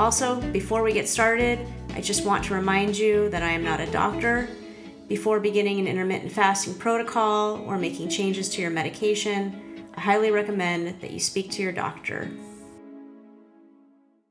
Also, before we get started, I just want to remind you that I am not a doctor. Before beginning an intermittent fasting protocol or making changes to your medication, I highly recommend that you speak to your doctor.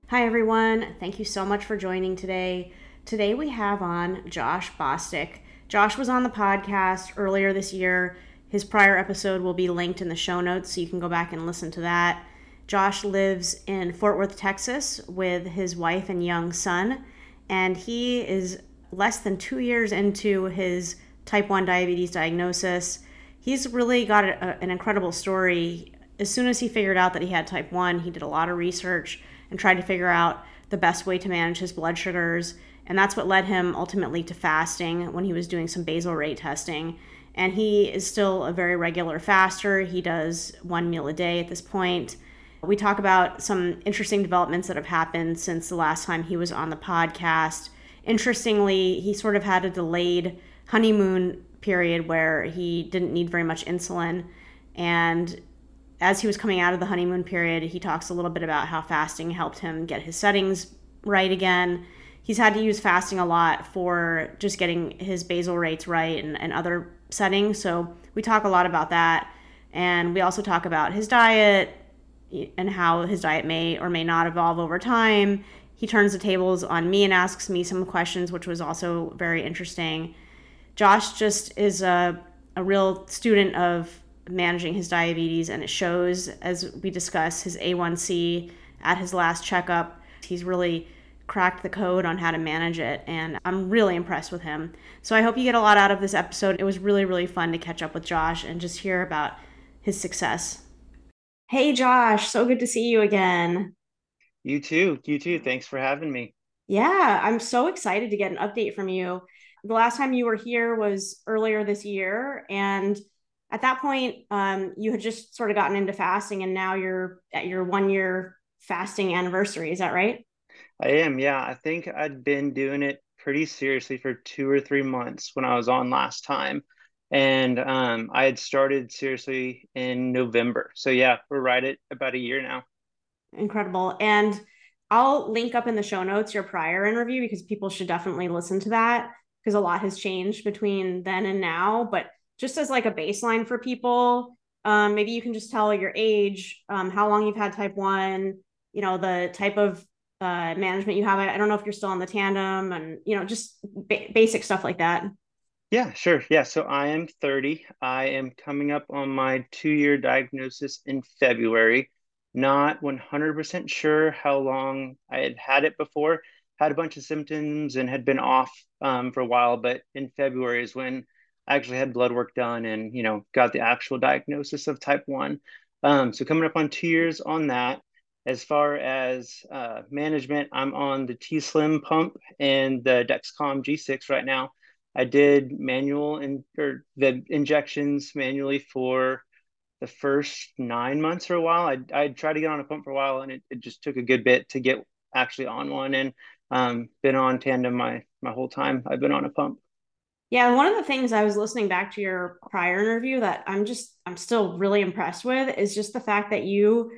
Hi, everyone. Thank you so much for joining today. Today we have on Josh Bostick. Josh was on the podcast earlier this year. His prior episode will be linked in the show notes so you can go back and listen to that. Josh lives in Fort Worth, Texas, with his wife and young son, and he is less than two years into his type 1 diabetes diagnosis. He's really got a, an incredible story. As soon as he figured out that he had type 1, he did a lot of research and tried to figure out the best way to manage his blood sugars. And that's what led him ultimately to fasting when he was doing some basal rate testing. And he is still a very regular faster. He does one meal a day at this point. We talk about some interesting developments that have happened since the last time he was on the podcast. Interestingly, he sort of had a delayed honeymoon period where he didn't need very much insulin. And as he was coming out of the honeymoon period, he talks a little bit about how fasting helped him get his settings right again. He's had to use fasting a lot for just getting his basal rates right and, and other settings. So we talk a lot about that. And we also talk about his diet, and how his diet may or may not evolve over time. He turns the tables on me and asks me some questions, which was also very interesting. Josh just is a, a real student of managing his diabetes, and it shows as we discuss his A1C at his last checkup. He's really cracked the code on how to manage it, and I'm really impressed with him. So I hope you get a lot out of this episode. It was really, really fun to catch up with Josh and just hear about his success. Hey, Josh, so good to see you again. You too. You too. Thanks for having me. Yeah, I'm so excited to get an update from you. The last time you were here was earlier this year. And at that point, um, you had just sort of gotten into fasting, and now you're at your one year fasting anniversary. Is that right? I am. Yeah. I think I'd been doing it pretty seriously for two or three months when I was on last time and um, I had started seriously in November. So yeah, we're right at about a year now. Incredible. And I'll link up in the show notes your prior interview because people should definitely listen to that because a lot has changed between then and now. But just as like a baseline for people, um, maybe you can just tell your age, um, how long you've had type one, you know, the type of uh, management you have. I don't know if you're still on the tandem and, you know, just ba- basic stuff like that. Yeah, sure. Yeah, so I am 30. I am coming up on my two year diagnosis in February. Not 100% sure how long I had had it before. Had a bunch of symptoms and had been off um, for a while, but in February is when I actually had blood work done and, you know, got the actual diagnosis of type 1. Um, so coming up on two years on that. As far as uh, management, I'm on the T Slim pump and the Dexcom G6 right now I did manual and or the injections manually for the first nine months or a while. I I tried to get on a pump for a while, and it, it just took a good bit to get actually on one. And um, been on tandem my my whole time. I've been on a pump. Yeah, one of the things I was listening back to your prior interview that I'm just I'm still really impressed with is just the fact that you,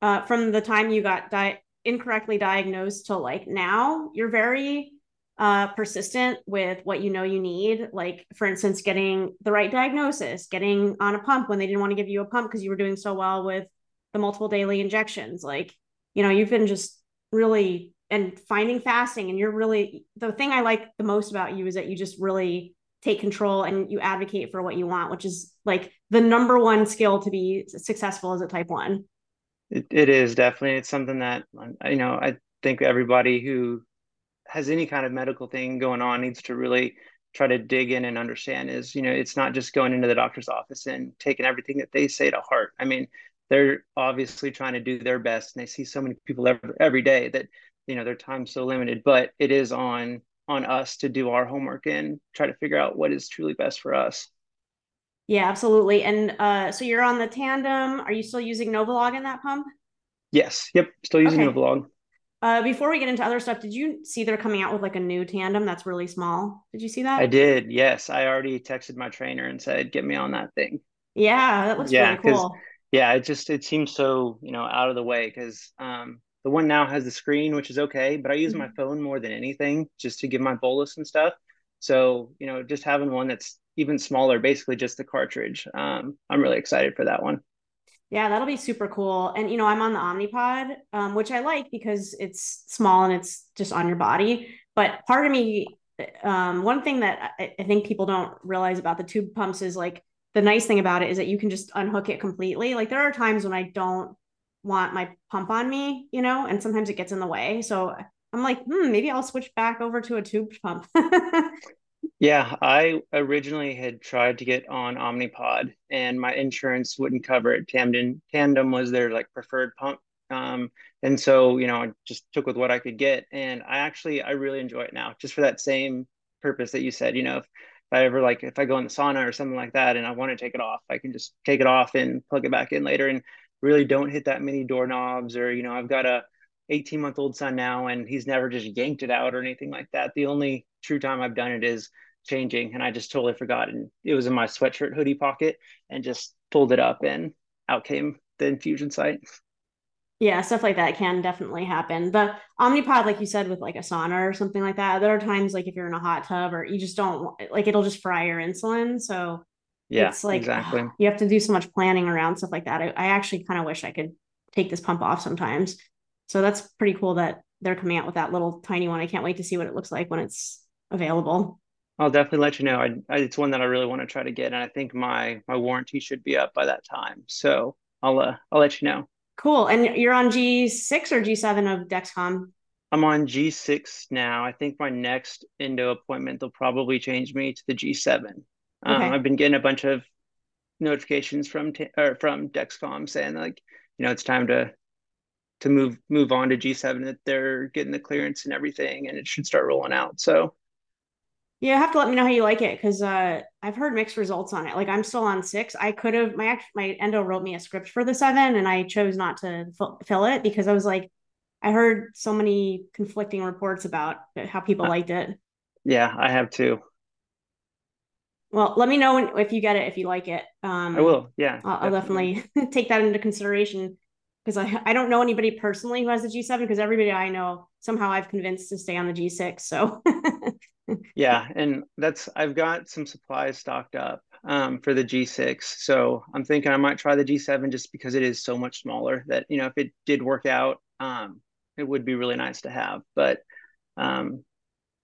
uh, from the time you got di- incorrectly diagnosed to like now, you're very uh, persistent with what you know you need. Like, for instance, getting the right diagnosis, getting on a pump when they didn't want to give you a pump because you were doing so well with the multiple daily injections. Like, you know, you've been just really and finding fasting, and you're really the thing I like the most about you is that you just really take control and you advocate for what you want, which is like the number one skill to be successful as a type one. It, it is definitely. It's something that, you know, I think everybody who has any kind of medical thing going on needs to really try to dig in and understand is you know it's not just going into the doctor's office and taking everything that they say to heart. I mean they're obviously trying to do their best and they see so many people every, every day that you know their time's so limited but it is on on us to do our homework and try to figure out what is truly best for us. Yeah absolutely. And uh so you're on the tandem. Are you still using novolog in that pump? Yes. Yep. Still using okay. novolog uh, before we get into other stuff, did you see they're coming out with like a new tandem that's really small? Did you see that? I did. Yes, I already texted my trainer and said, "Get me on that thing." Yeah, that looks yeah, really cool. Yeah, it just it seems so you know out of the way because um, the one now has the screen, which is okay, but I use mm-hmm. my phone more than anything just to give my bolus and stuff. So you know, just having one that's even smaller, basically just the cartridge. Um, I'm really excited for that one. Yeah, that'll be super cool. And you know, I'm on the Omnipod, um, which I like because it's small and it's just on your body. But part of me, um, one thing that I, I think people don't realize about the tube pumps is like the nice thing about it is that you can just unhook it completely. Like there are times when I don't want my pump on me, you know, and sometimes it gets in the way. So I'm like, hmm, maybe I'll switch back over to a tube pump. Yeah, I originally had tried to get on Omnipod and my insurance wouldn't cover it. Tandem Tandem was their like preferred pump. Um, and so, you know, I just took with what I could get. And I actually I really enjoy it now, just for that same purpose that you said, you know, if, I ever like if I go in the sauna or something like that and I want to take it off, I can just take it off and plug it back in later and really don't hit that many doorknobs or, you know, I've got a 18 month old son now and he's never just yanked it out or anything like that. The only true time I've done it is changing and I just totally forgot. And it was in my sweatshirt hoodie pocket and just pulled it up and out came the infusion site. Yeah, stuff like that can definitely happen. The Omnipod, like you said, with like a sauna or something like that, there are times like if you're in a hot tub or you just don't like it'll just fry your insulin. So yeah, it's like exactly. you have to do so much planning around stuff like that. I, I actually kind of wish I could take this pump off sometimes. So that's pretty cool that they're coming out with that little tiny one. I can't wait to see what it looks like when it's available. I'll definitely let you know. I, I, it's one that I really want to try to get, and I think my my warranty should be up by that time. So I'll uh, I'll let you know. Cool. And you're on G6 or G7 of Dexcom? I'm on G6 now. I think my next endo appointment they'll probably change me to the G7. Um, okay. Um, I've been getting a bunch of notifications from t- or from Dexcom saying like, you know, it's time to to move move on to G7 that they're getting the clearance and everything and it should start rolling out. So yeah, have to let me know how you like it because uh, I've heard mixed results on it. Like I'm still on six. I could have my my endo wrote me a script for the seven, and I chose not to fill it because I was like, I heard so many conflicting reports about how people liked it. Yeah, I have too. Well, let me know when, if you get it if you like it. Um, I will. Yeah, I'll, I'll definitely take that into consideration because I I don't know anybody personally who has the G7 because everybody I know somehow I've convinced to stay on the G6. So yeah, and that's I've got some supplies stocked up um, for the G6. So I'm thinking I might try the G7 just because it is so much smaller that you know if it did work out, um, it would be really nice to have. But um,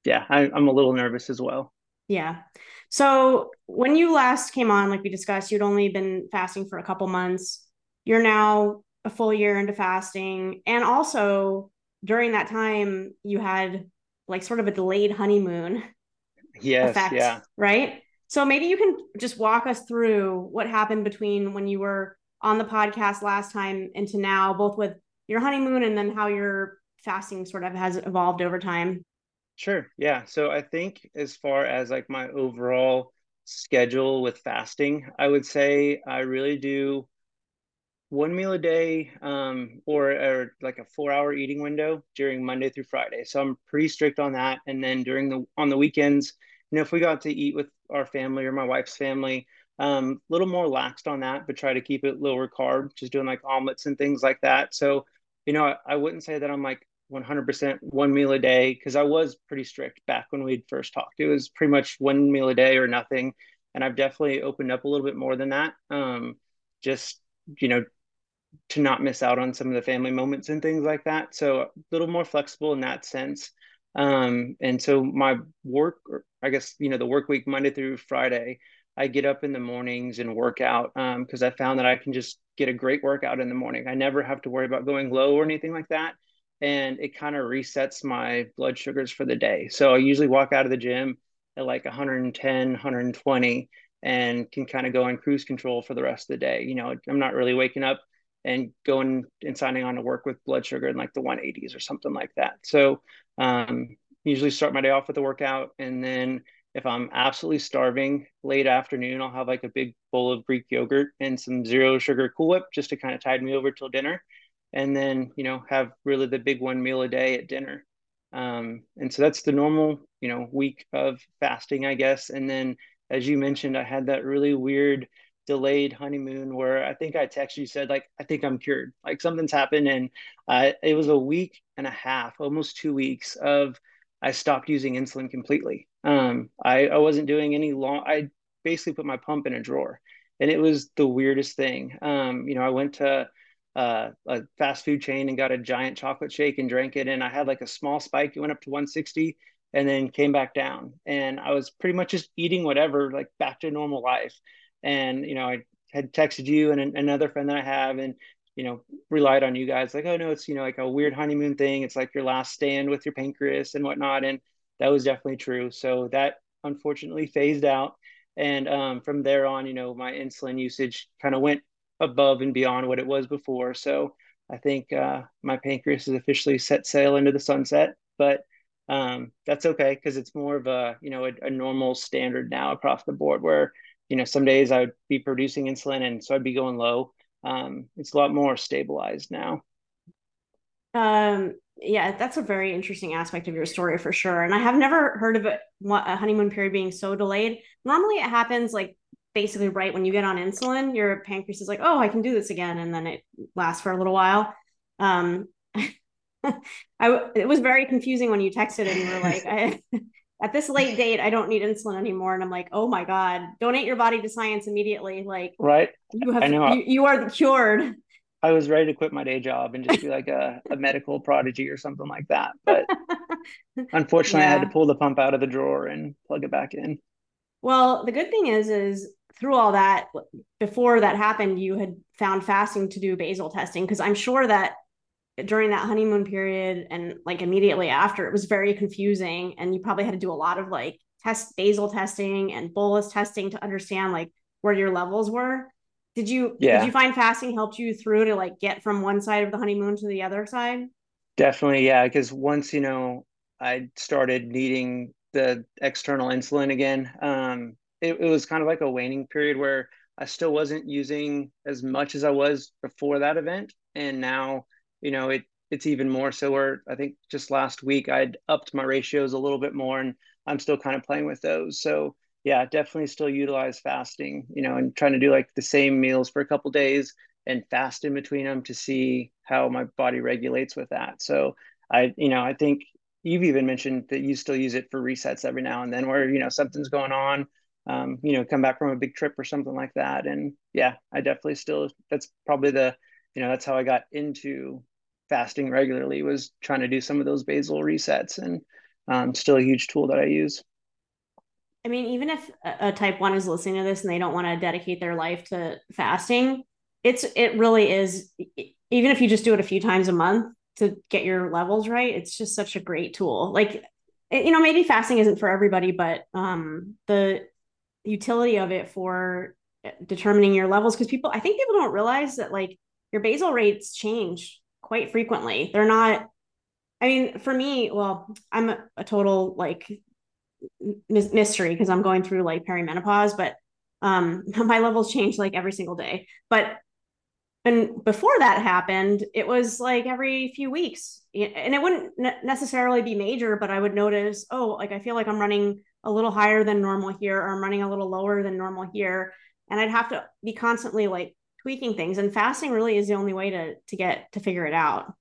yeah, I, I'm a little nervous as well. Yeah. So when you last came on, like we discussed, you'd only been fasting for a couple months. You're now a full year into fasting, and also during that time, you had like sort of a delayed honeymoon yes, effect, yeah. right? So maybe you can just walk us through what happened between when you were on the podcast last time into now, both with your honeymoon and then how your fasting sort of has evolved over time. Sure. Yeah. So I think as far as like my overall schedule with fasting, I would say I really do one meal a day um, or, or like a four hour eating window during Monday through Friday. So I'm pretty strict on that. And then during the on the weekends, you know, if we got to eat with our family or my wife's family, um a um, little more laxed on that, but try to keep it lower carb, just doing like omelets and things like that. So, you know, I, I wouldn't say that I'm like 100% one meal a day because I was pretty strict back when we'd first talked. It was pretty much one meal a day or nothing. And I've definitely opened up a little bit more than that. Um, just, you know, to not miss out on some of the family moments and things like that. So a little more flexible in that sense. Um, and so my work, I guess, you know, the work week, Monday through Friday, I get up in the mornings and work out because um, I found that I can just get a great workout in the morning. I never have to worry about going low or anything like that. And it kind of resets my blood sugars for the day. So I usually walk out of the gym at like 110, 120 and can kind of go on cruise control for the rest of the day. You know, I'm not really waking up and going and signing on to work with blood sugar in like the 180s or something like that. So um, usually start my day off with a workout, and then if I'm absolutely starving late afternoon, I'll have like a big bowl of Greek yogurt and some zero sugar Cool Whip just to kind of tide me over till dinner, and then you know have really the big one meal a day at dinner. Um, and so that's the normal you know week of fasting, I guess. And then as you mentioned, I had that really weird delayed honeymoon where I think I texted you said like I think I'm cured. Like something's happened and uh, it was a week and a half almost two weeks of I stopped using insulin completely. Um I, I wasn't doing any long I basically put my pump in a drawer and it was the weirdest thing. Um you know I went to uh, a fast food chain and got a giant chocolate shake and drank it and I had like a small spike. It went up to 160 and then came back down. And I was pretty much just eating whatever like back to normal life and you know i had texted you and another friend that i have and you know relied on you guys like oh no it's you know like a weird honeymoon thing. It's like your last stand with your pancreas and whatnot. And that was definitely true. So that unfortunately phased out. And um, from there on you know my insulin usage kind of went above and beyond what it was before. So i think uh, my pancreas is officially set sail into the sunset but um, that's okay because it's more of a you know a, a normal standard now across the board where you know, some days I would be producing insulin and so I'd be going low. Um, it's a lot more stabilized now. Um, yeah, that's a very interesting aspect of your story for sure. And I have never heard of it, a honeymoon period being so delayed. Normally it happens like basically right when you get on insulin, your pancreas is like, oh, I can do this again. And then it lasts for a little while. Um, I, it was very confusing when you texted and you were like, I, at this late date, I don't need insulin anymore. And I'm like, oh my God, donate your body to science immediately. Like, right. You have, you, you are cured. I was ready to quit my day job and just be like a, a medical prodigy or something like that. But unfortunately, yeah. I had to pull the pump out of the drawer and plug it back in. Well, the good thing is, is through all that, before that happened, you had found fasting to do basal testing because I'm sure that during that honeymoon period and like immediately after it was very confusing and you probably had to do a lot of like test basal testing and bolus testing to understand like where your levels were did you yeah. did you find fasting helped you through to like get from one side of the honeymoon to the other side definitely yeah because once you know i started needing the external insulin again um it, it was kind of like a waning period where i still wasn't using as much as i was before that event and now you know, it it's even more so where I think just last week I'd upped my ratios a little bit more and I'm still kind of playing with those. So yeah, definitely still utilize fasting, you know, and trying to do like the same meals for a couple days and fast in between them to see how my body regulates with that. So I, you know, I think you've even mentioned that you still use it for resets every now and then where, you know, something's going on, um, you know, come back from a big trip or something like that. And yeah, I definitely still, that's probably the, you know, that's how I got into fasting regularly was trying to do some of those basal resets and um, still a huge tool that I use. I mean, even if a type one is listening to this and they don't want to dedicate their life to fasting, it's it really is. Even if you just do it a few times a month to get your levels right, it's just such a great tool. Like, you know, maybe fasting isn't for everybody, but um, the utility of it for determining your levels, because people, I think people don't realize that like your basal rates change quite frequently. They're not, I mean, for me, well, I'm a, a total like mystery because I'm going through like perimenopause, but um my levels change like every single day. But and before that happened, it was like every few weeks. And it wouldn't necessarily be major, but I would notice, oh, like I feel like I'm running a little higher than normal here, or I'm running a little lower than normal here. And I'd have to be constantly like tweaking things and fasting really is the only way to to get to figure it out.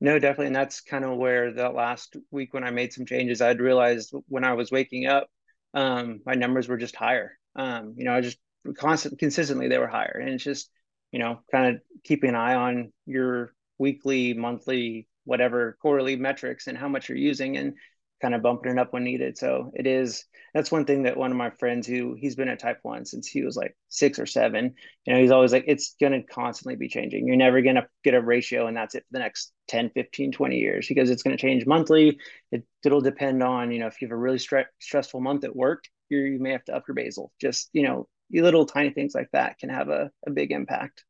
No definitely and that's kind of where the last week when i made some changes i'd realized when i was waking up um, my numbers were just higher. Um, you know i just constant consistently they were higher and it's just you know kind of keeping an eye on your weekly monthly whatever quarterly metrics and how much you're using and kind of bumping it up when needed. So it is that's one thing that one of my friends who he's been at type one since he was like six or seven, you know, he's always like, it's gonna constantly be changing. You're never gonna get a ratio and that's it for the next 10, 15, 20 years because it's gonna change monthly. It it'll depend on, you know, if you have a really stre- stressful month at work, you you may have to up your basal. Just, you know, little tiny things like that can have a, a big impact.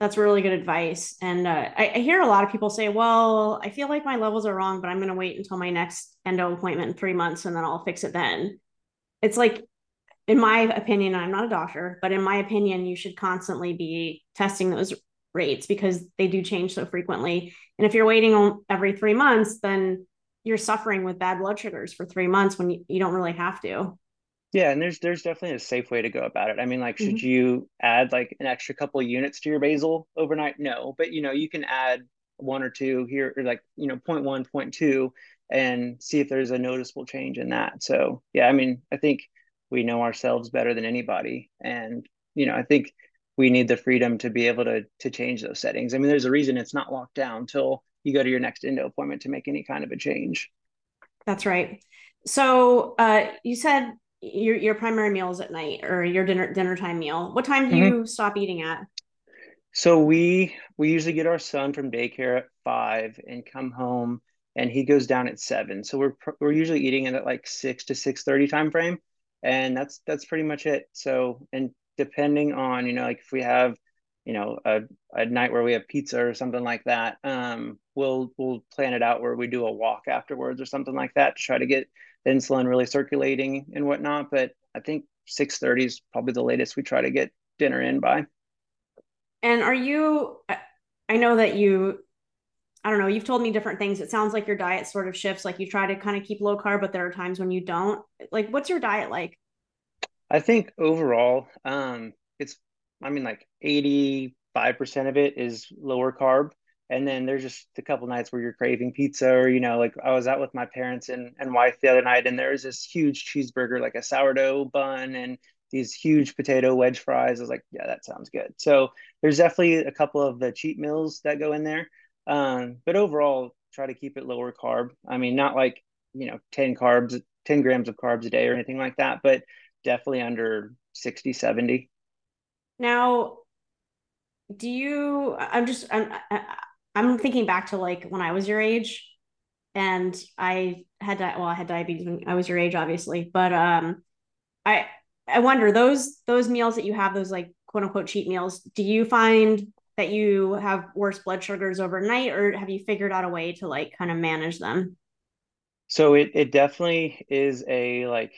That's really good advice. And uh, I, I, hear a lot of people say, well, I feel like my levels are wrong, but I'm going to wait until my next endo appointment in three months and then I'll fix it then. It's like, in my opinion, I'm not a doctor, but in my opinion, you should constantly be testing those rates because they do change so frequently. And if you're waiting every three months, then you're suffering with bad blood sugars for three months when you, you don't really have to. Yeah, and there's there's definitely a safe way to go about it. I mean, like, should mm-hmm. you add like an extra couple of units to your basal overnight? No, but you know, you can add one or two here, or like you know, point one, point two, and see if there's a noticeable change in that. So yeah, I mean, I think we know ourselves better than anybody, and you know, I think we need the freedom to be able to to change those settings. I mean, there's a reason it's not locked down until you go to your next endo appointment to make any kind of a change. That's right. So uh, you said your your primary meals at night or your dinner dinner time meal. What time do mm-hmm. you stop eating at? So we we usually get our son from daycare at five and come home, and he goes down at seven. So we're we're usually eating it at like six to six thirty time frame, and that's that's pretty much it. So and depending on you know like if we have you know a, a night where we have pizza or something like that um we'll we'll plan it out where we do a walk afterwards or something like that to try to get the insulin really circulating and whatnot. But I think 6:30 is probably the latest we try to get dinner in by. And are you? I know that you. I don't know. You've told me different things. It sounds like your diet sort of shifts. Like you try to kind of keep low carb, but there are times when you don't. Like, what's your diet like? I think overall, um, it's. I mean, like eighty-five percent of it is lower carb, and then there's just a couple nights where you're craving pizza or you know like i was out with my parents and, and wife the other night and there was this huge cheeseburger like a sourdough bun and these huge potato wedge fries. I was like yeah that sounds good. So there's definitely a couple of the cheat meals that go in there. Um, but overall try to keep it lower carb. I mean not like you know 10 carbs 10 grams of carbs a day or anything like that but definitely under 60 70 now do you i'm just i'm I'm thinking back to like when I was your age and I had di- well I had diabetes when I was your age obviously but um I I wonder those those meals that you have those like quote unquote cheat meals do you find that you have worse blood sugars overnight or have you figured out a way to like kind of manage them? So it it definitely is a like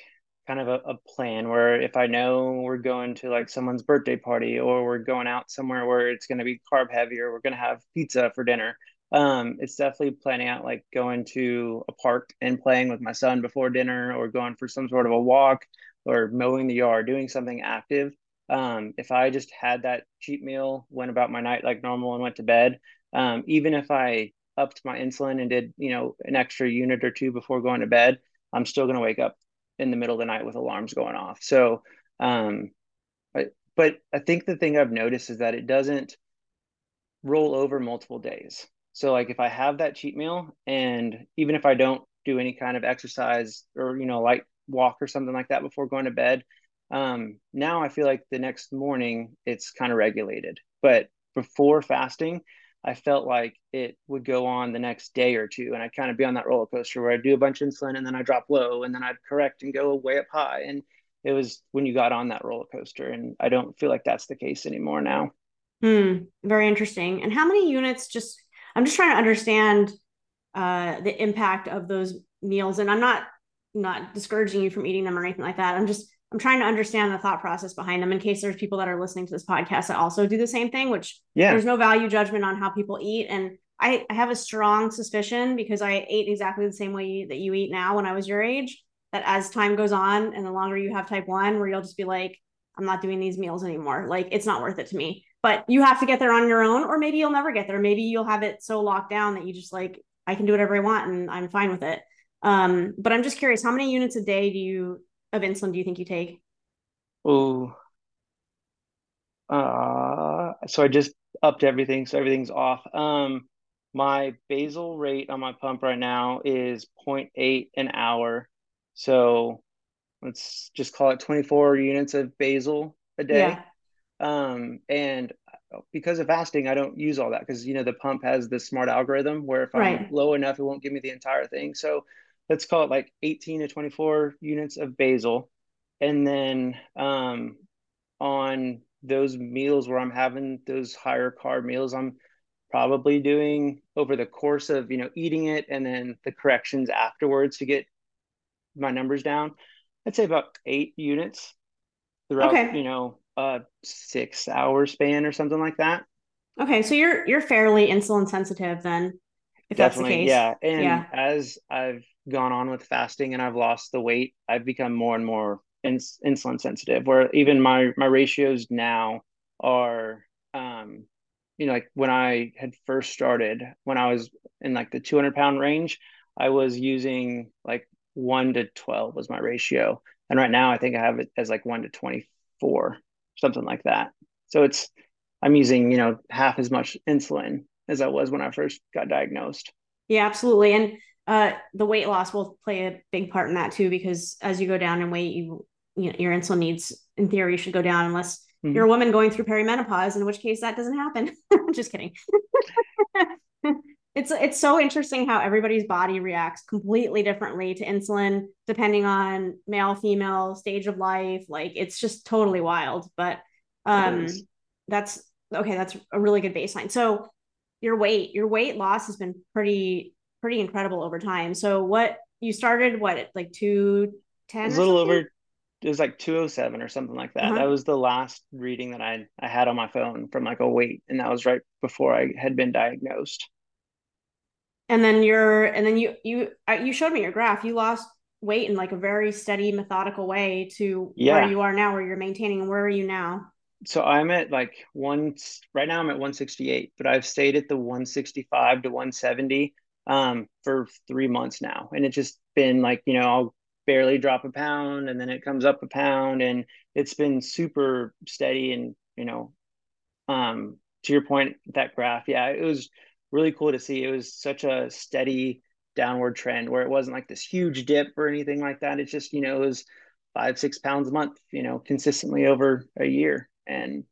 kind of a, a, plan where if I know we're going to like someone's birthday party or we're going out somewhere where it's going to be carb heavy or we're going to have pizza for dinner, um, it's definitely planning out like going to a park and playing with my son before dinner or going for some sort of a walk or mowing the yard, doing something active. Um, if I just had that cheat meal, went about my night like normal and went to bed, um, even if I upped my insulin and did, you know, an extra unit or two before going to bed, I'm still going to wake up in the middle of the night with alarms going off. So, um, but, but I think the thing I've noticed is that it doesn't roll over multiple days. So like if I have that cheat meal and even if I don't do any kind of exercise or, you know, like walk or something like that before going to bed, um, now I feel like the next morning it's kind of regulated. But before fasting, I felt like it would go on the next day or two, and I'd kind of be on that roller coaster where I'd do a bunch of insulin and then I'd drop low, and then I'd correct and go way up high. And it was when you got on that roller coaster, and I don't feel like that's the case anymore now. Hmm. Very interesting. And how many units? Just I'm just trying to understand uh, the impact of those meals, and I'm not not discouraging you from eating them or anything like that. I'm just I'm trying to understand the thought process behind them in case there's people that are listening to this podcast that also do the same thing, which yeah. there's no value judgment on how people eat. And I, I have a strong suspicion because I ate exactly the same way that you eat now when I was your age, that as time goes on and the longer you have type one, where you'll just be like, I'm not doing these meals anymore. Like it's not worth it to me. But you have to get there on your own, or maybe you'll never get there. Maybe you'll have it so locked down that you just like, I can do whatever I want and I'm fine with it. Um, but I'm just curious, how many units a day do you of insulin do you think you take? Oh, uh, so I just upped everything, so everything's off. Um, my basal rate on my pump right now is 0.8 an hour. So let's just call it 24 units of basal a day. Yeah. Um, and because of fasting, I don't use all that because you know the pump has this smart algorithm where if I'm low enough, it won't give me the entire thing. So let's call it like 18 to 24 units of basal and then um, on those meals where I'm having those higher carb meals, I'm probably doing over the course of, you know, eating it and then the corrections afterwards to get my numbers down. I'd say about eight units throughout, okay. you know, a six hour span or something like that. Okay. So you're, you're fairly insulin sensitive then. If that's Definitely. Yeah. And yeah. as I've gone on with fasting and I've lost the weight, I've become more and more ins- insulin sensitive where even my, my ratios now are, um, you know, like when I had first started, when I was in like the 200 pound range, I was using like one to 12 was my ratio. And right now I think I have it as like one to 24, something like that. So it's, I'm using, you know, half as much insulin as I was when I first got diagnosed. Yeah, absolutely. And uh, the weight loss will play a big part in that too, because as you go down in weight, you, you know, your insulin needs, in theory, should go down unless mm-hmm. you're a woman going through perimenopause, in which case that doesn't happen. Just kidding. it's it's so interesting how everybody's body reacts completely differently to insulin depending on male female stage of life like it's just totally wild but um that's okay that's a really good baseline so your weight your weight loss has been pretty pretty incredible over time so what you started what like 210 a little over it was like 207 or something like that. Uh-huh. That was the last reading that I I had on my phone from like a weight, and that was right before I had been diagnosed and then you're and then you you uh, you showed me your graph you lost weight in like a very steady methodical way to yeah. where you are now where you're maintaining and where are you now so i'm at like one right now i'm at 168 but i've stayed at the 165 to 170 um, for three months now and it's just been like you know i'll barely drop a pound and then it comes up a pound and it's been super steady and you know um to your point that graph yeah it was really cool to see. It was such a steady downward trend where it wasn't like this huge dip or anything like that. It's just, you know, it was five, six pounds a month, you know, consistently over a year. And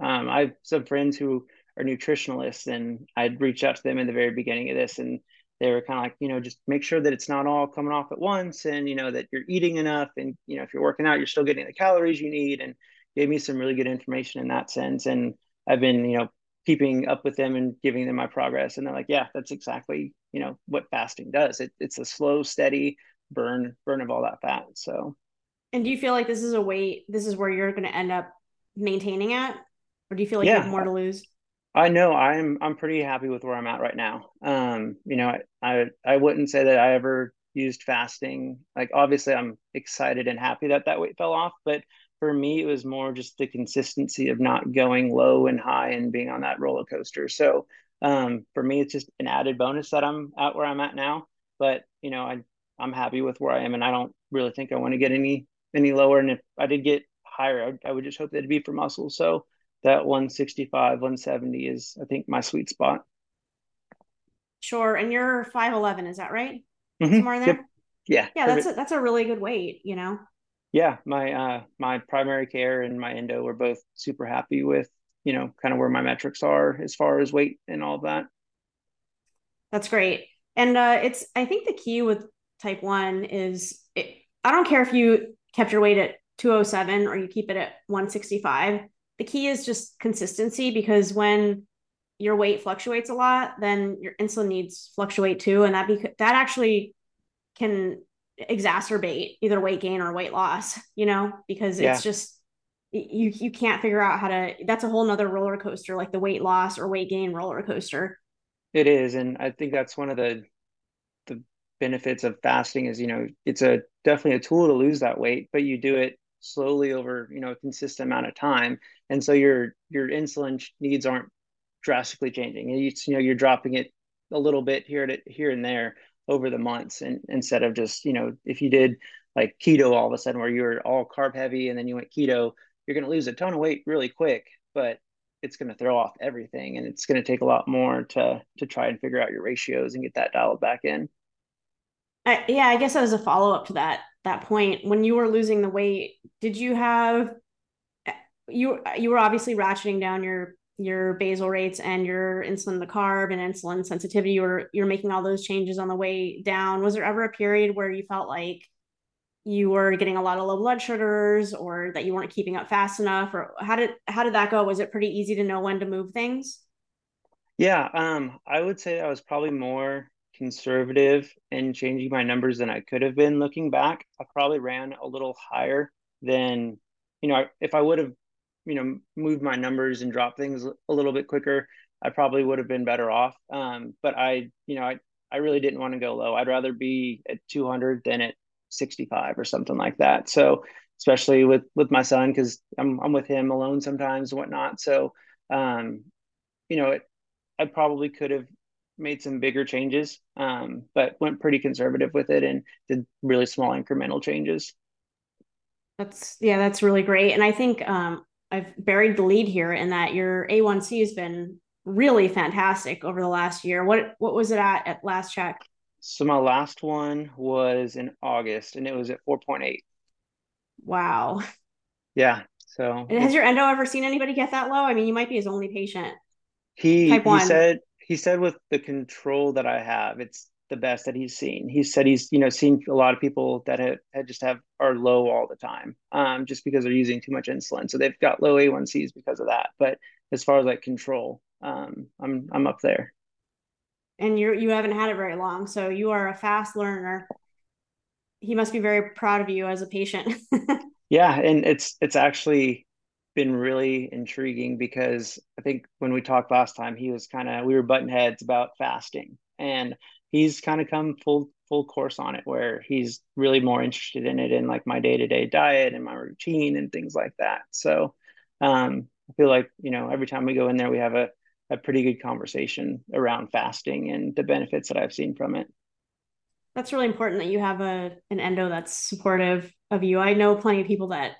um, I have some friends who are nutritionalists and I'd reach out to them in the very beginning of this and they were kind of like, you know, just make sure that it's not all coming off at once and, you know, that you're eating enough and, you know, if you're working out, you're still getting the calories you need and gave me some really good information in that sense. And I've been, you know, keeping up with them and giving them my progress and they're like yeah that's exactly you know what fasting does. It, it's a slow steady burn burn of all that fat so. And do you feel like this is a weight this is where you're going to end up maintaining at? Or do you feel like yeah, you have more to lose i know i'm i'm pretty happy with where i'm at right now um you know I, I i wouldn't say that i ever used fasting like obviously i'm excited and happy that that weight fell off but for me, it was more just the consistency of not going low and high and being on that roller coaster. So um, for me, it's just an added bonus that I'm at where I'm at now. But you know, I I'm happy with where I am, and I don't really think I want to get any any lower. And if I did get higher, I I would just hope that it'd be for muscle. So that 165, 170 is I think my sweet spot. Sure, and you're 5'11, is that right? Mm-hmm. Somewhere there. Yep. Yeah. Yeah, that's a, that's a really good weight. You know yeah, my uh my primary care and my endo were both super happy with, you know, kind of where my metrics are as far as weight and all that. That's great. And uh it's I think the key with type 1 is it, I don't care if you kept your weight at 207 or you keep it at 165. The key is just consistency because when your weight fluctuates a lot, then your insulin needs fluctuate too and that be- that actually can exacerbate either weight gain or weight loss, you know, because yeah. it's just you you can't figure out how to that's a whole nother roller coaster, like the weight loss or weight gain roller coaster. It is. And I think that's one of the the benefits of fasting is, you know, it's a definitely a tool to lose that weight, but you do it slowly over, you know, a consistent amount of time. And so your your insulin needs aren't drastically changing. It's, you know, you're dropping it a little bit here to here and there over the months and instead of just you know if you did like keto all of a sudden where you're all carb heavy and then you went keto you're going to lose a ton of weight really quick but it's going to throw off everything and it's going to take a lot more to to try and figure out your ratios and get that dialed back in I, yeah i guess as a follow-up to that that point when you were losing the weight did you have you you were obviously ratcheting down your your basal rates and your insulin the carb and insulin sensitivity. You're you're making all those changes on the way down. Was there ever a period where you felt like you were getting a lot of low blood sugars or that you weren't keeping up fast enough or how did how did that go? Was it pretty easy to know when to move things? Yeah um i would say i was probably more conservative in changing my numbers than i could have been looking back i probably ran a little higher than you know if i would have you know moved my numbers and dropped things a little bit quicker i probably would have been better off um but i you know i I really didn't want to go low. I'd rather be at 200 than at 65 or something like that. So especially with with my son because I'm I'm with him alone sometimes and whatnot. So um, you know, it, I probably could have made some bigger changes, um, but went pretty conservative with it and did really small incremental changes. That's yeah, that's really great. And I think um, I've buried the lead here in that your A1C has been really fantastic over the last year. What what was it at at last check? So my last one was in August and it was at 4.8. Wow. Yeah. So and has your endo ever seen anybody get that low? I mean, you might be his only patient. He he said he said with the control that I have, it's the best that he's seen. He said he's, you know, seen a lot of people that have, have just have are low all the time, um, just because they're using too much insulin. So they've got low A1Cs because of that. But as far as like control, um, I'm I'm up there and you're you haven't had it very long so you are a fast learner he must be very proud of you as a patient yeah and it's it's actually been really intriguing because i think when we talked last time he was kind of we were button heads about fasting and he's kind of come full full course on it where he's really more interested in it in like my day-to-day diet and my routine and things like that so um i feel like you know every time we go in there we have a a pretty good conversation around fasting and the benefits that I've seen from it. That's really important that you have a an endo that's supportive of you. I know plenty of people that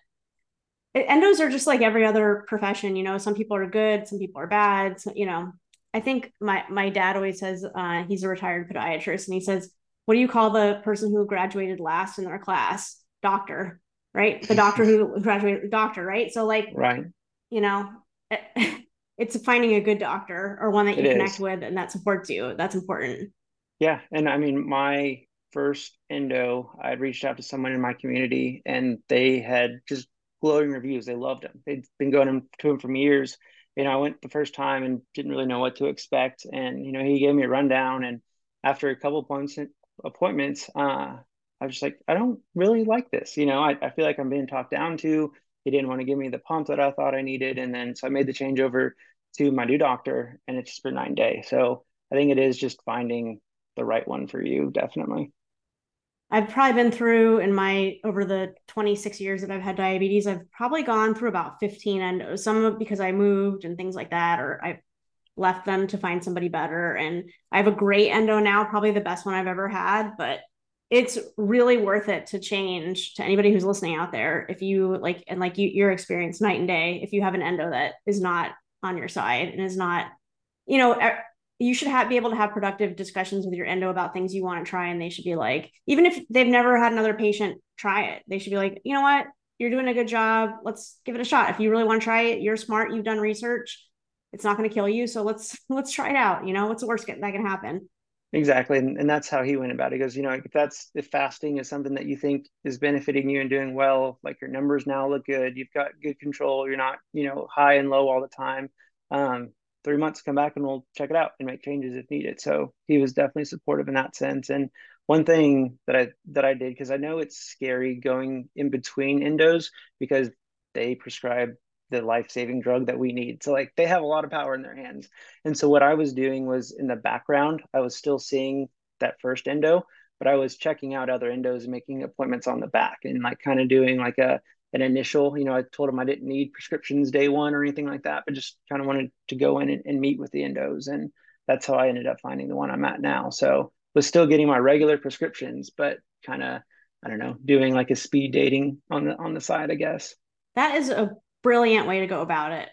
endos are just like every other profession, you know, some people are good, some people are bad, so, you know. I think my my dad always says uh, he's a retired podiatrist and he says, "What do you call the person who graduated last in their class? Doctor." Right? The doctor who graduated doctor, right? So like right. You know, it's finding a good doctor or one that you it connect is. with and that supports you. That's important. Yeah. And I mean, my first endo, I reached out to someone in my community and they had just glowing reviews. They loved him. They'd been going to him for years. You know, I went the first time and didn't really know what to expect. And, you know, he gave me a rundown. And after a couple points, appointments, uh, I was just like, I don't really like this. You know, I, I feel like I'm being talked down to. He didn't want to give me the pump that I thought I needed. And then so I made the change over to my new doctor and it's just been nine days. So I think it is just finding the right one for you, definitely. I've probably been through in my over the 26 years that I've had diabetes, I've probably gone through about 15 endos, some because I moved and things like that, or I left them to find somebody better. And I have a great endo now, probably the best one I've ever had, but it's really worth it to change to anybody who's listening out there. If you like, and like you, your experience night and day, if you have an endo that is not on your side and is not, you know, you should have be able to have productive discussions with your endo about things you want to try. And they should be like, even if they've never had another patient try it, they should be like, you know what, you're doing a good job. Let's give it a shot. If you really want to try it, you're smart, you've done research. It's not going to kill you. So let's let's try it out. You know, what's the worst that can happen? Exactly. And, and that's how he went about it. He goes, you know, if that's if fasting is something that you think is benefiting you and doing well, like your numbers now look good, you've got good control, you're not, you know, high and low all the time. Um, three months, come back and we'll check it out and make changes if needed. So he was definitely supportive in that sense. And one thing that I that I did, because I know it's scary going in between endos because they prescribe the life-saving drug that we need. So like they have a lot of power in their hands. And so what I was doing was in the background, I was still seeing that first endo, but I was checking out other endos and making appointments on the back and like kind of doing like a an initial, you know, I told him I didn't need prescriptions day one or anything like that, but just kind of wanted to go in and, and meet with the endos. And that's how I ended up finding the one I'm at now. So was still getting my regular prescriptions, but kind of, I don't know, doing like a speed dating on the on the side, I guess. That is a brilliant way to go about it.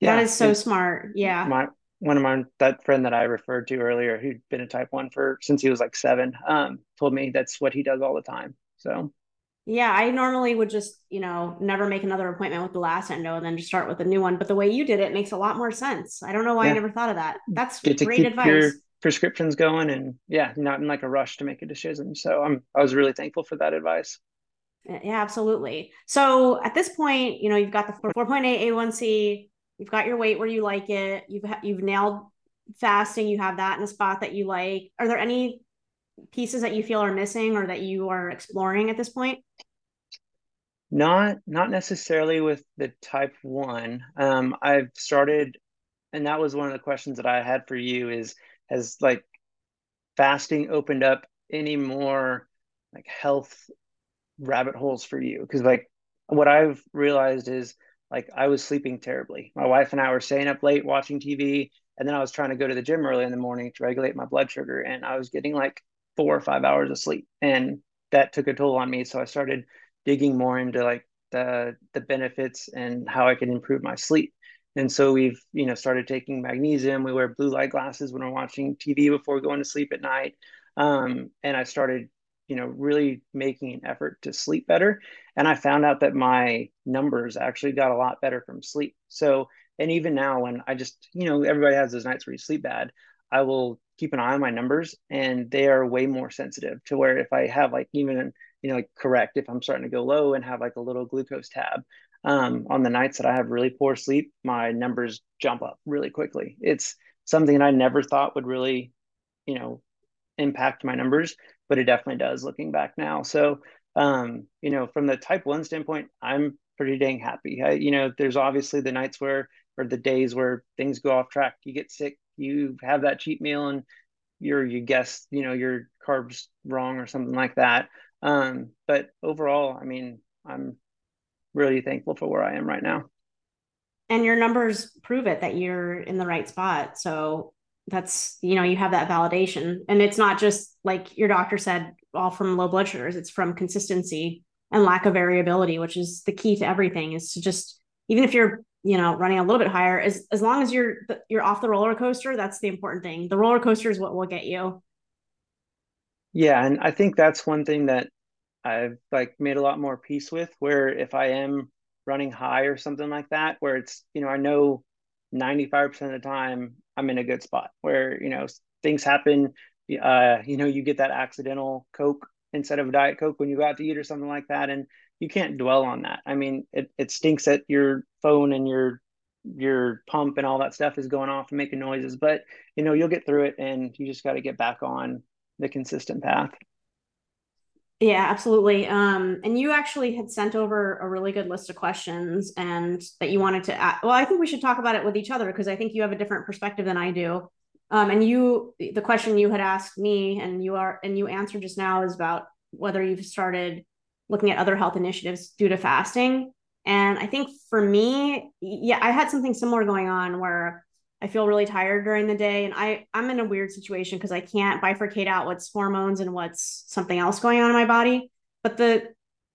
Yeah, that is so smart. Yeah. My one of my that friend that I referred to earlier, who'd been a type one for since he was like seven, um, told me that's what he does all the time. So yeah, I normally would just, you know, never make another appointment with the last endo and then just start with a new one. But the way you did it makes a lot more sense. I don't know why yeah. I never thought of that. That's Get great advice. prescriptions going and yeah, not in like a rush to make a decision. So I'm I was really thankful for that advice. Yeah, absolutely. So at this point, you know, you've got the 4.8 A1C, you've got your weight where you like it, you've you've nailed fasting, you have that in a spot that you like. Are there any pieces that you feel are missing or that you are exploring at this point? Not not necessarily with the type one. Um, I've started, and that was one of the questions that I had for you is has like fasting opened up any more like health rabbit holes for you? Because like what I've realized is like I was sleeping terribly. My wife and I were staying up late watching TV, and then I was trying to go to the gym early in the morning to regulate my blood sugar, and I was getting like four or five hours of sleep, and that took a toll on me. So I started digging more into like the the benefits and how I can improve my sleep. And so we've, you know, started taking magnesium. We wear blue light glasses when we're watching TV before going to sleep at night. Um, and I started you know really making an effort to sleep better and i found out that my numbers actually got a lot better from sleep so and even now when i just you know everybody has those nights where you sleep bad i will keep an eye on my numbers and they are way more sensitive to where if i have like even you know like correct if i'm starting to go low and have like a little glucose tab um, on the nights that i have really poor sleep my numbers jump up really quickly it's something that i never thought would really you know impact my numbers but it definitely does looking back now. So, um, you know, from the type one standpoint, I'm pretty dang happy. I, you know, there's obviously the nights where, or the days where things go off track, you get sick, you have that cheat meal and you're, you guess, you know, your carbs wrong or something like that. Um, but overall, I mean, I'm really thankful for where I am right now. And your numbers prove it that you're in the right spot. So that's you know you have that validation and it's not just like your doctor said all from low blood sugars it's from consistency and lack of variability which is the key to everything is to just even if you're you know running a little bit higher as as long as you're you're off the roller coaster that's the important thing the roller coaster is what will get you yeah and i think that's one thing that i've like made a lot more peace with where if i am running high or something like that where it's you know i know 95% of the time I'm in a good spot where, you know, things happen. Uh, you know, you get that accidental Coke instead of a Diet Coke when you go out to eat or something like that. And you can't dwell on that. I mean, it, it stinks that your phone and your your pump and all that stuff is going off and making noises, but you know, you'll get through it and you just got to get back on the consistent path. Yeah, absolutely. Um, and you actually had sent over a really good list of questions and that you wanted to add. Well, I think we should talk about it with each other because I think you have a different perspective than I do. Um, and you, the question you had asked me and you are, and you answered just now is about whether you've started looking at other health initiatives due to fasting. And I think for me, yeah, I had something similar going on where I feel really tired during the day. And I, I'm in a weird situation because I can't bifurcate out what's hormones and what's something else going on in my body. But the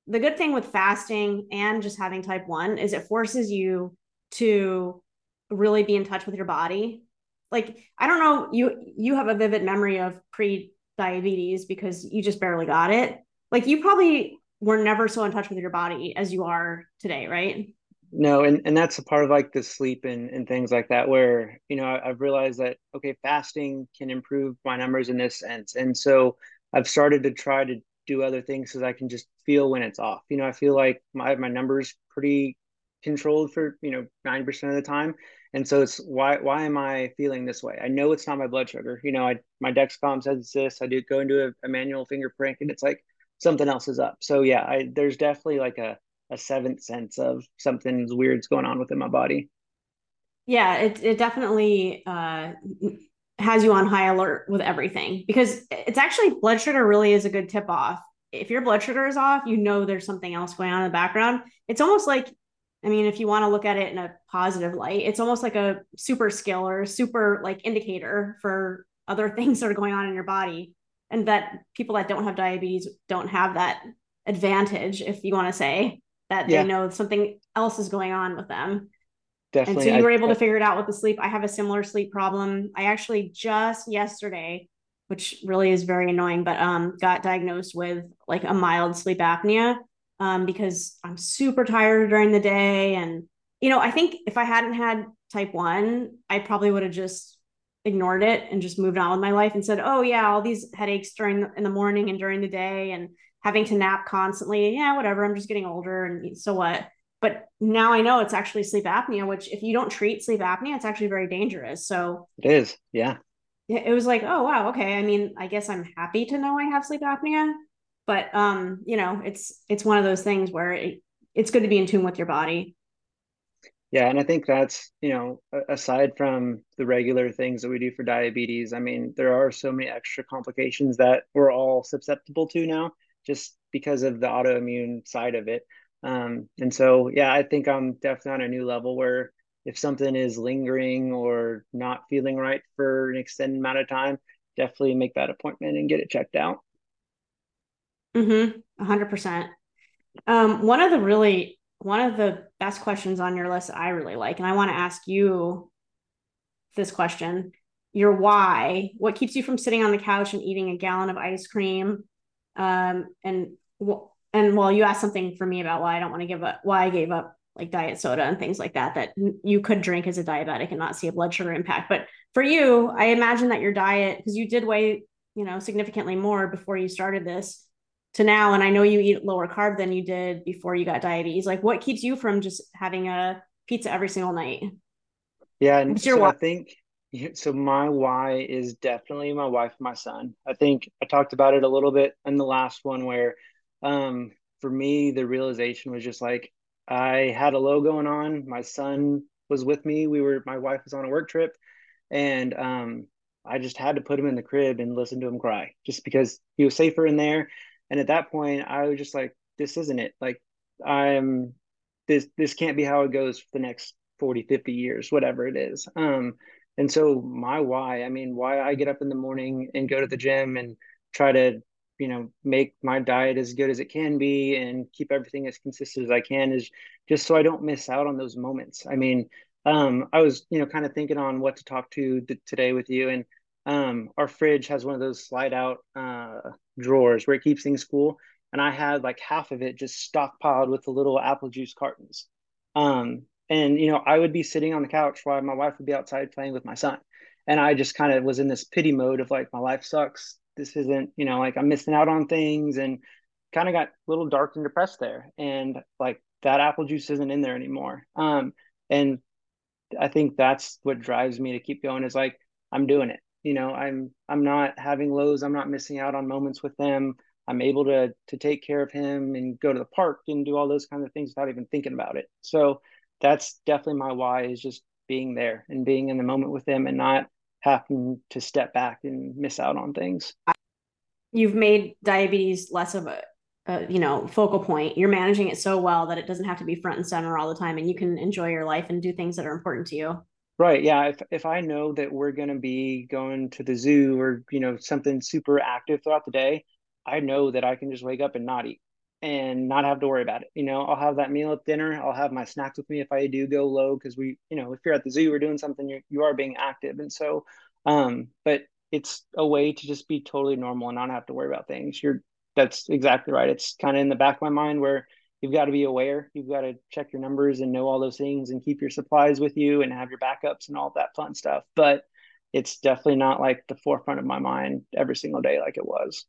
the good thing with fasting and just having type one is it forces you to really be in touch with your body. Like, I don't know, you you have a vivid memory of pre-diabetes because you just barely got it. Like you probably were never so in touch with your body as you are today, right? no and, and that's a part of like the sleep and, and things like that where you know I, have realized that okay fasting can improve my numbers in this sense. And so i've started to try to do other things that i can just feel when it's off. You know i feel like my, my numbers pretty controlled for you know 90% of the time. And so it's why why am i feeling this way? I know it's not my blood sugar. You know I, my dexcom says it's this. I do go into a, a manual finger prick and it's like something else is up so yeah I, there's definitely like a a seventh sense of something's weird's going on within my body. Yeah, it it definitely uh, has you on high alert with everything because it's actually blood sugar really is a good tip off. If your blood sugar is off, you know there's something else going on in the background. It's almost like, I mean, if you want to look at it in a positive light, it's almost like a super skill or super like indicator for other things that are going on in your body. And that people that don't have diabetes don't have that advantage, if you want to say that yeah. they know something else is going on with them. Definitely. And so you were able I, to figure it out with the sleep. I have a similar sleep problem. I actually just yesterday, which really is very annoying, but um got diagnosed with like a mild sleep apnea um because I'm super tired during the day and you know, I think if I hadn't had type 1, I probably would have just ignored it and just moved on with my life and said, "Oh yeah, all these headaches during the, in the morning and during the day and having to nap constantly. Yeah, whatever. I'm just getting older, and so what? But now I know it's actually sleep apnea, which if you don't treat sleep apnea, it's actually very dangerous. So it is, yeah. It was like, oh wow, okay. I mean, I guess I'm happy to know I have sleep apnea, but um, you know, it's it's one of those things where it, it's good to be in tune with your body. Yeah, and I think that's, you know, aside from the regular things that we do for diabetes, I mean, there are so many extra complications that we're all susceptible to now just because of the autoimmune side of it. Um, and so, yeah, I think I'm definitely on a new level where if something is lingering or not feeling right for an extended amount of time, definitely make that appointment and get it checked out. Mm-hmm. A hundred percent. Um, one of the really one of the best questions on your list I really like, and I want to ask you this question. Your why what keeps you from sitting on the couch and eating a gallon of ice cream? Um and and well you asked something for me about why i don't want to give up why i gave up like diet soda and things like that that you could drink as a diabetic and not see a blood sugar impact. But for you i imagine that your diet because you did weigh you know significantly more before you started this to now and i know you eat lower carb than you did before you got diabetes like what keeps you from just having a pizza every single night? Yeah and so i think so my why is definitely my wife and my son. I think i talked about it a little bit in the last one where um for me the realization was just like i had a low going on. My son was with me. We were my wife was on a work trip and um i just had to put him in the crib and listen to him cry just because he was safer in there and at that point, I was just like, this isn't it. Like, I'm this this can't be how it goes for the next 40, 50 years, whatever it is. Um, and so my why, I mean, why I get up in the morning and go to the gym and try to, you know, make my diet as good as it can be and keep everything as consistent as I can is just so I don't miss out on those moments. I mean, um, I was, you know, kind of thinking on what to talk to th- today with you, and um, our fridge has one of those slide out uh, drawers where it keeps things cool. And I had like half of it just stockpiled with the little apple juice cartons. Um, and, you know, I would be sitting on the couch while my wife would be outside playing with my son. And I just kind of was in this pity mode of like, my life sucks. This isn't, you know, like I'm missing out on things and kind of got a little dark and depressed there. And like that apple juice isn't in there anymore. Um, and I think that's what drives me to keep going is like, I'm doing it you know i'm i'm not having lows i'm not missing out on moments with them. I'm able to to take care of him and go to the park and do all those kinds of things without even thinking about it. So that's definitely my why is just being there and being in the moment with them and not having to step back and miss out on things. You've made diabetes less of a, a you know focal point. You're managing it so well that it doesn't have to be front and center all the time and you can enjoy your life and do things that are important to you Right. Yeah. If if I know that we're going to be going to the zoo or, you know, something super active throughout the day, I know that I can just wake up and not eat and not have to worry about it. You know, I'll have that meal at dinner. I'll have my snacks with me if I do go low because we, you know, if you're at the zoo, we're doing something, you you are being active. And so, um, but it's a way to just be totally normal and not have to worry about things. You're that's exactly right. It's kind of in the back of my mind where you've got to be aware. You've got to check your numbers and know all those things and keep your supplies with you and have your backups and all that fun stuff. But it's definitely not like the forefront of my mind every single day like it was.